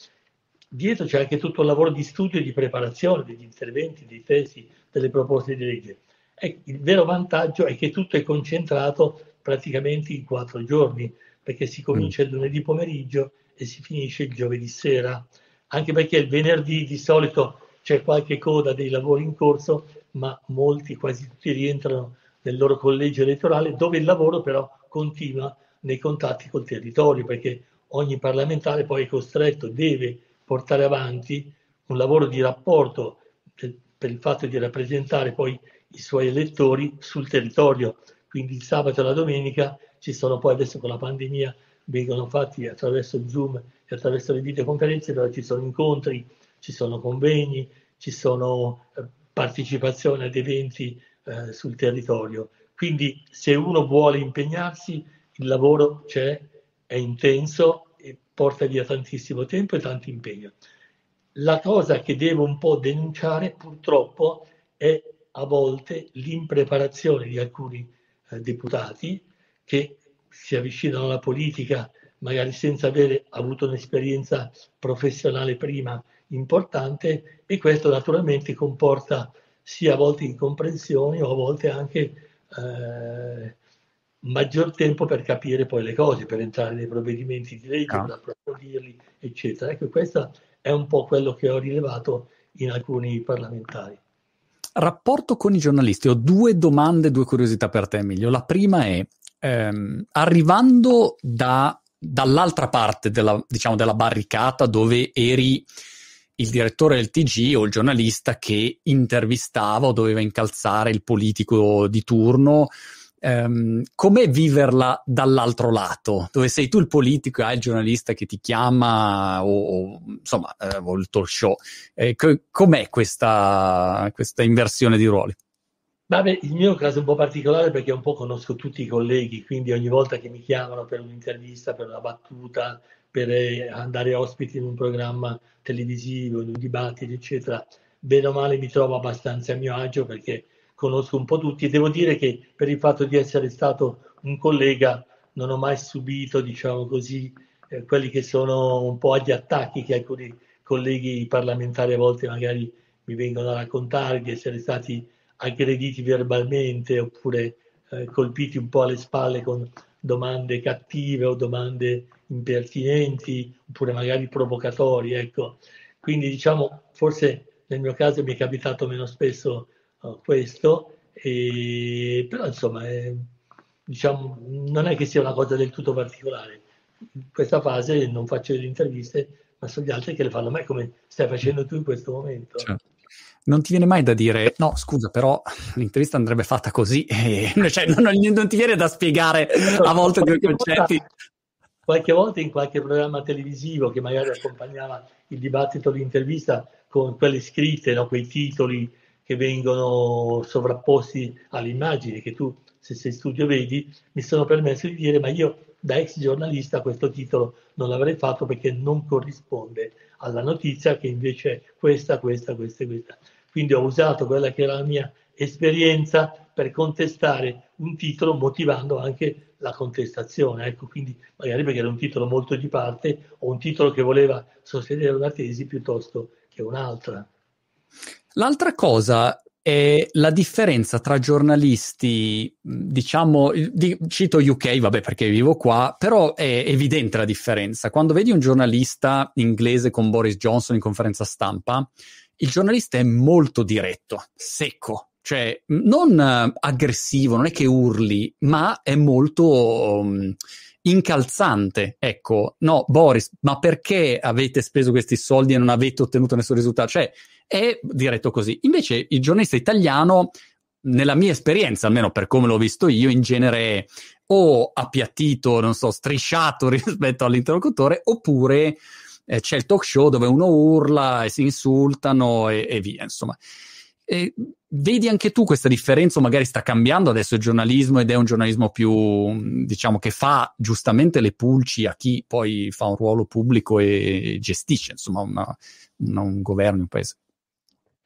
dietro c'è anche tutto il lavoro di studio e di preparazione degli interventi, dei testi, delle proposte di legge. E il vero vantaggio è che tutto è concentrato praticamente in quattro giorni, perché si comincia il lunedì pomeriggio e si finisce il giovedì sera, anche perché il venerdì di solito c'è qualche coda dei lavori in corso, ma molti, quasi tutti rientrano nel loro collegio elettorale, dove il lavoro però continua nei contatti col territorio, perché ogni parlamentare poi è costretto, deve portare avanti un lavoro di rapporto per il fatto di rappresentare poi i suoi elettori sul territorio. Quindi il sabato e la domenica ci sono poi adesso con la pandemia vengono fatti attraverso il Zoom e attraverso le videoconferenze, però ci sono incontri, ci sono convegni, ci sono eh, partecipazioni ad eventi eh, sul territorio. Quindi se uno vuole impegnarsi, il lavoro c'è, è intenso porta via tantissimo tempo e tanto impegno. La cosa che devo un po' denunciare purtroppo è a volte l'impreparazione di alcuni eh, deputati che si avvicinano alla politica magari senza avere avuto un'esperienza professionale prima importante e questo naturalmente comporta sia a volte incomprensioni o a volte anche eh, maggior tempo per capire poi le cose, per entrare nei provvedimenti di legge, no. per approfondirli, eccetera. Ecco, questo è un po' quello che ho rilevato in alcuni parlamentari. Rapporto con i giornalisti. Ho due domande, due curiosità per te, Emilio. La prima è, ehm, arrivando da, dall'altra parte della, diciamo, della barricata dove eri il direttore del TG o il giornalista che intervistava o doveva incalzare il politico di turno, Um, com'è viverla dall'altro lato, dove sei tu il politico e hai il giornalista che ti chiama o, o insomma eh, o il talk show? Eh, co- com'è questa, questa, inversione di ruoli? Vabbè, il mio caso è un po' particolare perché un po' conosco tutti i colleghi, quindi ogni volta che mi chiamano per un'intervista, per una battuta, per eh, andare ospiti in un programma televisivo, in un dibattito, eccetera, bene o male mi trovo abbastanza a mio agio perché conosco un po' tutti e devo dire che per il fatto di essere stato un collega non ho mai subito, diciamo così, eh, quelli che sono un po' agli attacchi che alcuni colleghi parlamentari a volte magari mi vengono a raccontare di essere stati aggrediti verbalmente oppure eh, colpiti un po' alle spalle con domande cattive o domande impertinenti oppure magari provocatorie. Ecco. Quindi diciamo, forse nel mio caso mi è capitato meno spesso questo, e, però insomma è, diciamo, non è che sia una cosa del tutto particolare. In questa fase non faccio le interviste, ma sono gli altri che le fanno a me come stai facendo tu in questo momento. Certo. Non ti viene mai da dire, no, scusa, però l'intervista andrebbe fatta così, *laughs* e, cioè, non, non, ti viene da spiegare a volte due concetti. qualche volta in qualche programma televisivo che magari accompagnava il dibattito, l'intervista con quelle scritte, no, quei titoli che vengono sovrapposti alle immagini che tu se sei studio vedi, mi sono permesso di dire ma io da ex giornalista questo titolo non l'avrei fatto perché non corrisponde alla notizia che invece è questa, questa, questa e questa. Quindi ho usato quella che era la mia esperienza per contestare un titolo motivando anche la contestazione. Ecco, quindi magari perché era un titolo molto di parte o un titolo che voleva sostenere una tesi piuttosto che un'altra. L'altra cosa è la differenza tra giornalisti, diciamo, di, cito UK, vabbè perché vivo qua, però è evidente la differenza. Quando vedi un giornalista inglese con Boris Johnson in conferenza stampa, il giornalista è molto diretto, secco, cioè non aggressivo, non è che urli, ma è molto incalzante. Ecco, no, Boris, ma perché avete speso questi soldi e non avete ottenuto nessun risultato? Cioè, è diretto così. Invece il giornalista italiano, nella mia esperienza, almeno per come l'ho visto io, in genere o appiattito, non so, strisciato *laughs* rispetto all'interlocutore, oppure eh, c'è il talk show dove uno urla e si insultano e, e via, insomma. E vedi anche tu questa differenza, o magari sta cambiando adesso il giornalismo ed è un giornalismo più, diciamo, che fa giustamente le pulci a chi poi fa un ruolo pubblico e gestisce, insomma, una, una, un governo, un paese.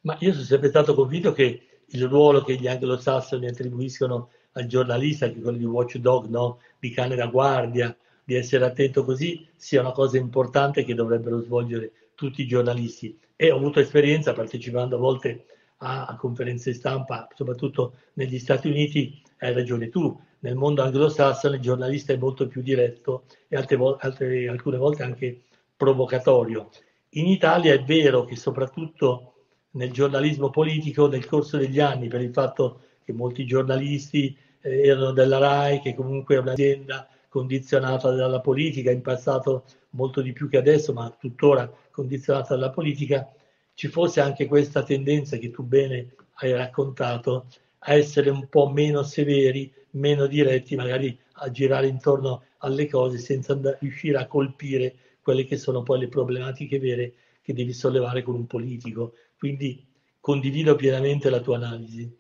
Ma io sono sempre stato convinto che il ruolo che gli anglosassoni attribuiscono al giornalista, che è quello di watchdog, no? di cane da guardia, di essere attento così, sia una cosa importante che dovrebbero svolgere tutti i giornalisti. E ho avuto esperienza partecipando a volte a, conferenze stampa, soprattutto negli Stati Uniti, hai ragione tu, nel mondo anglosassone il giornalista è molto più diretto e altre, altre, alcune volte anche provocatorio. In Italia è vero che soprattutto nel giornalismo politico nel corso degli anni, per il fatto che molti giornalisti eh, erano della RAI, che comunque è un'azienda condizionata dalla politica, in passato molto di più che adesso, ma tuttora condizionata dalla politica, ci fosse anche questa tendenza che tu bene hai raccontato a essere un po' meno severi, meno diretti, magari a girare intorno alle cose senza andare, riuscire a colpire quelle che sono poi le problematiche vere che devi sollevare con un politico. Quindi condivido pienamente la tua analisi.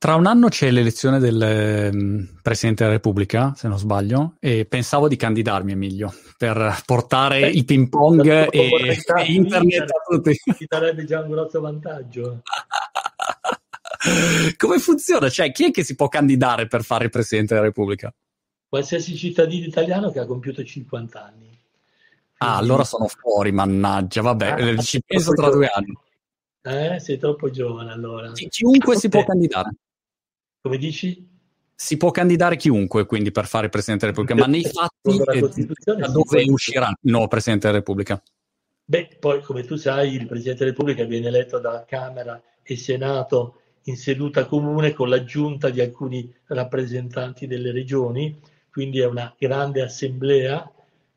Tra un anno c'è l'elezione del um, Presidente della Repubblica, se non sbaglio, e pensavo di candidarmi, Emilio, per portare Beh, il ping pong e, e internet a tutti. Ti darebbe già un grosso vantaggio. *laughs* Come funziona? Cioè, chi è che si può candidare per fare il Presidente della Repubblica? Qualsiasi cittadino italiano che ha compiuto 50 anni. Quindi... Ah, allora sono fuori, mannaggia, vabbè, ah, ci penso tra due anni. Eh, sei troppo giovane allora. Chi, chiunque *laughs* si può candidare. Come dici? Si può candidare chiunque quindi per fare Presidente della Repubblica, ma nei fatti da dove uscirà il nuovo Presidente della Repubblica? Beh, poi come tu sai il Presidente della Repubblica viene eletto da Camera e Senato in seduta comune con l'aggiunta di alcuni rappresentanti delle regioni, quindi è una grande assemblea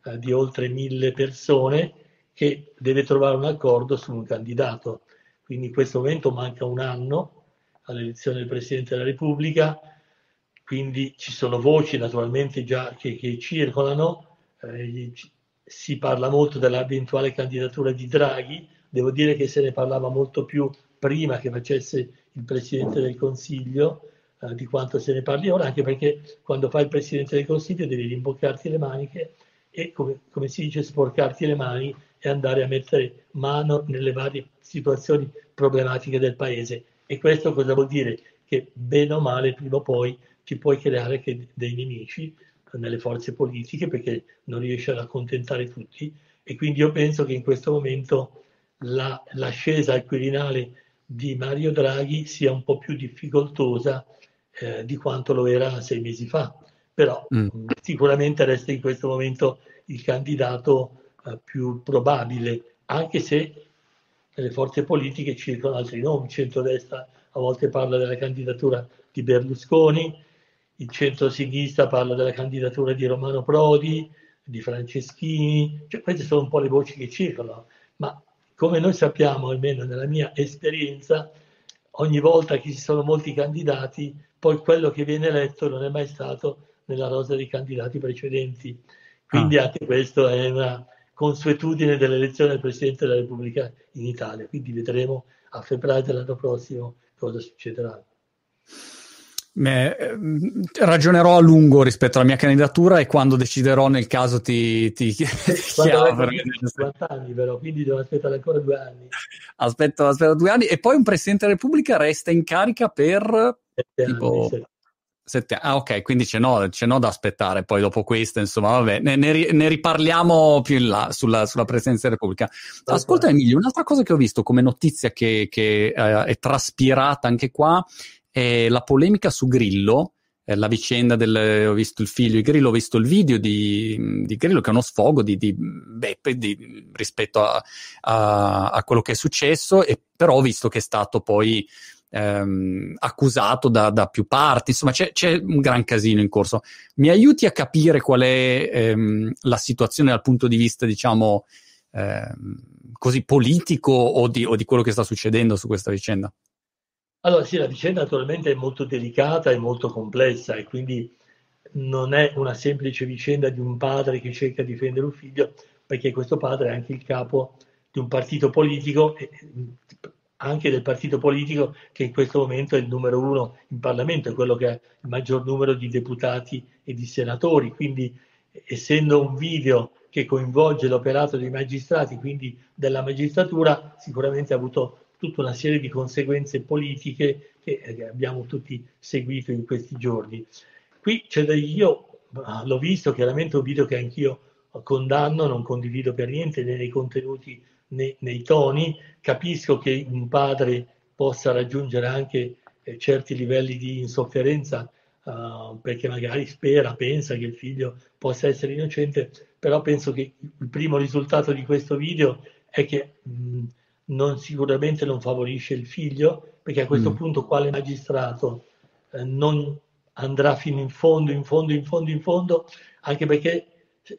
eh, di oltre mille persone che deve trovare un accordo su un candidato. Quindi in questo momento manca un anno all'elezione del Presidente della Repubblica, quindi ci sono voci naturalmente già che, che circolano, eh, si parla molto dell'eventuale candidatura di Draghi, devo dire che se ne parlava molto più prima che facesse il Presidente del Consiglio eh, di quanto se ne parli ora, anche perché quando fai il Presidente del Consiglio devi rimboccarti le maniche e come, come si dice sporcarti le mani e andare a mettere mano nelle varie situazioni problematiche del Paese e questo cosa vuol dire? Che bene o male, prima o poi ti puoi creare che dei nemici nelle forze politiche perché non riesci ad accontentare tutti e quindi io penso che in questo momento la, l'ascesa al Quirinale di Mario Draghi sia un po' più difficoltosa eh, di quanto lo era sei mesi fa, però mm. sicuramente resta in questo momento il candidato eh, più probabile, anche se nelle forze politiche circolano altri nomi, il centrodestra a volte parla della candidatura di Berlusconi, il centro-sinistra parla della candidatura di Romano Prodi, di Franceschini, cioè, queste sono un po' le voci che circolano, ma come noi sappiamo, almeno nella mia esperienza, ogni volta che ci sono molti candidati, poi quello che viene eletto non è mai stato nella rosa dei candidati precedenti. Quindi ah. anche questo è una consuetudine dell'elezione del Presidente della Repubblica in Italia. Quindi vedremo a febbraio dell'anno prossimo cosa succederà. Beh, ragionerò a lungo rispetto alla mia candidatura e quando deciderò nel caso ti, ti, ti chiamo. 50 anni però, quindi devo aspettare ancora due anni. Aspetto, aspetto due anni e poi un Presidente della Repubblica resta in carica per tipo... Anni, Sette... Ah, ok, quindi c'è no, c'è no da aspettare. Poi dopo questo, insomma, vabbè, ne, ne, ne riparliamo più in là sulla, sulla Presidenza della Repubblica. Ascolta, Emilio, un'altra cosa che ho visto come notizia che, che eh, è traspirata anche qua è la polemica su Grillo. Eh, la vicenda del ho visto il figlio di Grillo, ho visto il video di, di Grillo che è uno sfogo di, di Beppe di, rispetto a, a, a quello che è successo, e però ho visto che è stato poi ehm, accusato da, da, più parti, insomma c'è, c'è, un gran casino in corso. Mi aiuti a capire qual è ehm, la situazione dal punto di vista, diciamo, ehm, così politico o di, o di quello che sta succedendo su questa vicenda? Allora sì, la vicenda naturalmente è molto delicata e molto complessa e quindi non è una semplice vicenda di un padre che cerca di difendere un figlio, perché questo padre è anche il capo di un partito politico anche del partito politico che in questo momento è il numero uno in Parlamento, è quello che ha il maggior numero di deputati e di senatori. Quindi, essendo un video che coinvolge l'operato dei magistrati, quindi della magistratura, sicuramente ha avuto tutta una serie di conseguenze politiche che eh, abbiamo tutti seguito in questi giorni. Qui c'è da io l'ho visto chiaramente un video che anch'io condanno, non condivido per niente né nei contenuti nei, nei toni, capisco che un padre possa raggiungere anche eh, certi livelli di insofferenza uh, perché magari spera, pensa che il figlio possa essere innocente, però penso che il primo risultato di questo video è che mh, non, sicuramente non favorisce il figlio, perché a questo mm. punto quale magistrato eh, non andrà fino in fondo, in fondo, in fondo, in fondo, anche perché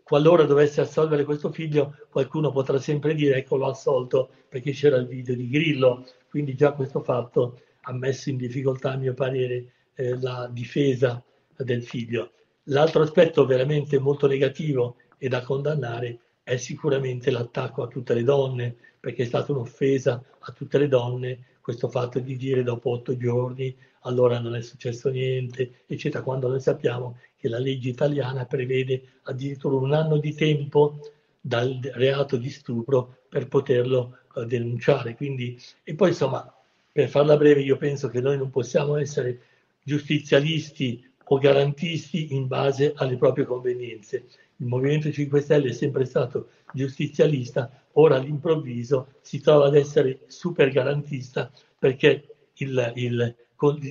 qualora dovesse assolvere questo figlio, qualcuno potrà sempre dire ecco l'ho assolto perché c'era il video di Grillo, quindi già questo fatto ha messo in difficoltà, a mio parere, eh, la difesa del figlio. L'altro aspetto veramente molto negativo e da condannare è sicuramente l'attacco a tutte le donne, perché è stata un'offesa a tutte le donne questo fatto di dire dopo otto giorni allora non è successo niente, eccetera, quando noi sappiamo che la legge italiana prevede addirittura un anno di tempo dal reato di stupro per poterlo uh, denunciare. Quindi, e poi insomma, per farla breve, io penso che noi non possiamo essere giustizialisti o garantisti in base alle proprie convenienze. Il Movimento 5 Stelle è sempre stato giustizialista, ora all'improvviso si trova ad essere super garantista perché il, il,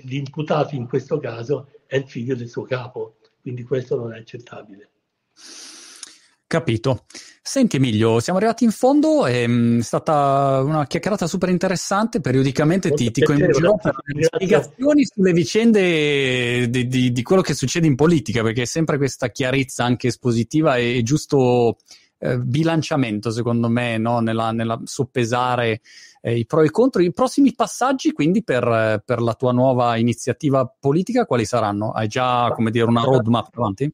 l'imputato in questo caso è il figlio del suo capo, quindi questo non è accettabile. Capito. Senti Emilio, siamo arrivati in fondo, è mm, stata una chiacchierata super interessante, periodicamente ti, ti coinvolgerò per spiegazioni sulle vicende di, di, di, quello che succede in politica, perché è sempre questa chiarezza anche espositiva e giusto eh, bilanciamento, secondo me, no? nella, nella soppesare eh, i pro e i contro. I prossimi passaggi, quindi, per, per, la tua nuova iniziativa politica, quali saranno? Hai già, come dire, una roadmap avanti?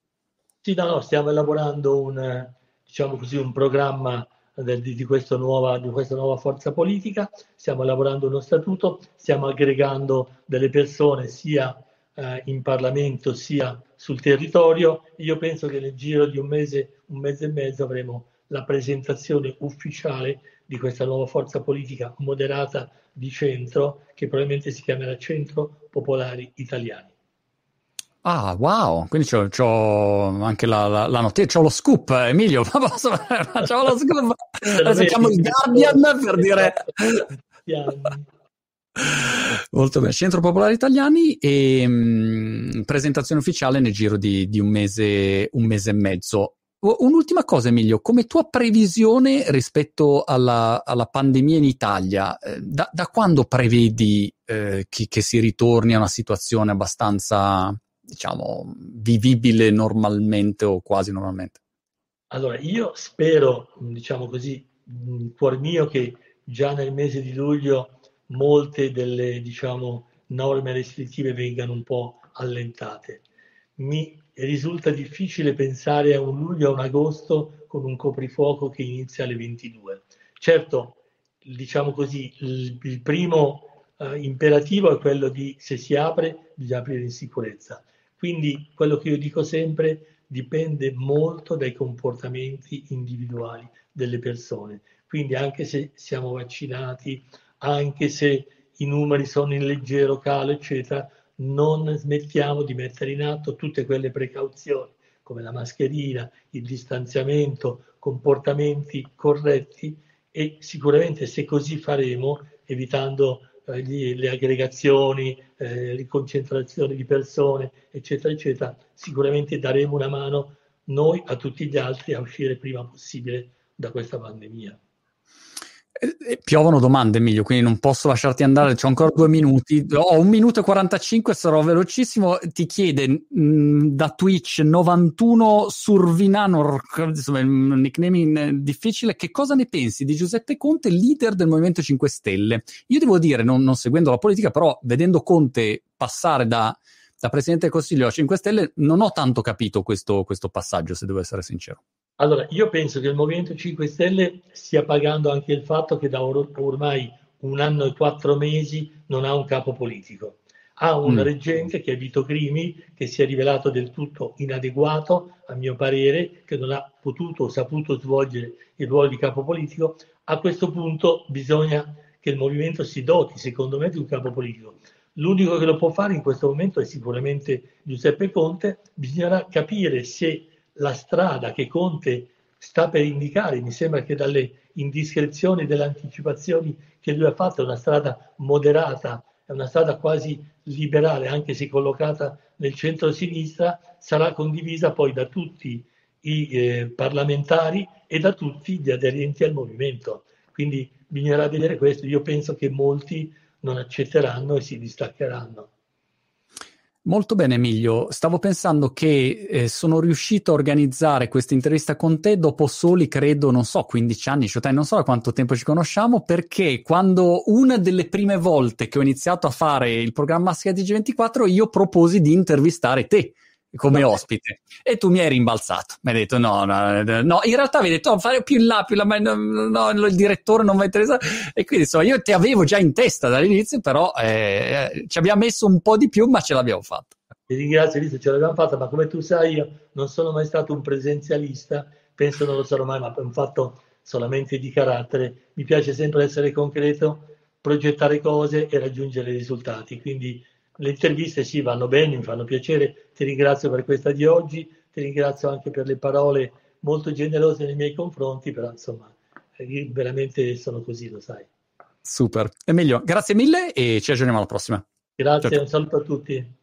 Sì, no, no, stiamo elaborando un, diciamo così, un programma di, di, nuova, di, questa nuova forza politica, stiamo elaborando uno statuto, stiamo aggregando delle persone sia eh, in Parlamento sia sul territorio. Io penso che nel giro di un mese, un mese e mezzo avremo la presentazione ufficiale di questa nuova forza politica moderata di centro che probabilmente si chiamerà Centro Popolari Italiani. Ah, wow, quindi c'ho, c'ho anche la, la, la notizia, c'ho lo scoop, Emilio, *laughs* facciamo lo scoop, facciamo il Guardian per dire... Molto bene, Centro Popolare Italiani e mh, mm, presentazione ufficiale nel giro di, di un, mese, un mese e mezzo. Un'ultima cosa, Emilio, come tua previsione rispetto alla, alla pandemia in Italia, eh, da, da, quando prevedi eh, che, che, si ritorni a una situazione abbastanza diciamo, vivibile normalmente o quasi normalmente? Allora, io spero, diciamo così, in cuor mio, che già nel mese di luglio molte delle, diciamo, norme restrittive vengano un po' allentate. Mi risulta difficile pensare a un luglio o un agosto con un coprifuoco che inizia alle 22. Certo, diciamo così, il, il primo eh, imperativo è quello di se si apre, bisogna aprire in sicurezza. Quindi quello che io dico sempre dipende molto dai comportamenti individuali delle persone. Quindi anche se siamo vaccinati, anche se i numeri sono in leggero calo, eccetera, non smettiamo di mettere in atto tutte quelle precauzioni come la mascherina, il distanziamento, comportamenti corretti e sicuramente se così faremo, evitando eh, gli, le aggregazioni, eh, le concentrazioni di persone, eccetera, eccetera, sicuramente daremo una mano noi a tutti gli altri a uscire prima possibile da questa pandemia. Eh, piovono domande, Emilio, quindi non posso lasciarti andare. C'ho ancora due minuti. Ho un minuto e 45, sarò velocissimo. Ti chiede mh, mm, da Twitch 91 Survinanor, insomma, un nickname difficile. Che cosa ne pensi di Giuseppe Conte, leader del Movimento 5 Stelle? Io devo dire, non, non seguendo la politica, però vedendo Conte passare da, da Presidente del Consiglio a 5 Stelle, non ho tanto capito questo, questo passaggio, se devo essere sincero. Allora, io penso che il Movimento 5 Stelle stia pagando anche il fatto che da or- ormai un anno e quattro mesi non ha un capo politico. Ha un mm. reggente che è Vito Crimi, che si è rivelato del tutto inadeguato, a mio parere, che non ha potuto o saputo svolgere il ruolo di capo politico. A questo punto bisogna che il movimento si doti, secondo me, di un capo politico. L'unico che lo può fare in questo momento è sicuramente Giuseppe Conte. Bisognerà capire se la strada che Conte sta per indicare, mi sembra che dalle indiscrezioni, delle anticipazioni che lui ha fatto, è una strada moderata, è una strada quasi liberale, anche se collocata nel centro-sinistra, sarà condivisa poi da tutti i eh, parlamentari e da tutti gli aderenti al movimento. Quindi bisognerà vedere questo. Io penso che molti non accetteranno e si distaccheranno. Molto bene Emilio, stavo pensando che eh, sono riuscito a organizzare questa intervista con te dopo soli, credo, non so, 15 anni, cioè non so da quanto tempo ci conosciamo, perché quando una delle prime volte che ho iniziato a fare il programma Schedigi 24 io proposi di intervistare te come no. ospite. E tu mi hai rimbalzato. Mi hai detto no, no, no. in realtà mi hai detto oh, fare più in là, più in là ma no, no, il direttore non mi interessa. E quindi insomma io ti avevo già in testa dall'inizio però eh, ci abbiamo messo un po' di più ma ce l'abbiamo fatta. Ti ringrazio Lisa, ce l'abbiamo fatta ma come tu sai io non sono mai stato un presenzialista. Penso non lo sarò mai ma è un fatto solamente di carattere. Mi piace sempre essere concreto progettare cose e raggiungere risultati. Quindi le interviste sì vanno bene, mi fanno piacere, ti ringrazio per questa di oggi, ti ringrazio anche per le parole molto generose nei miei confronti, però insomma veramente sono così, lo sai. Super, Emilio, grazie mille e ci aggiorniamo alla prossima. Grazie, ciao, ciao. un saluto a tutti.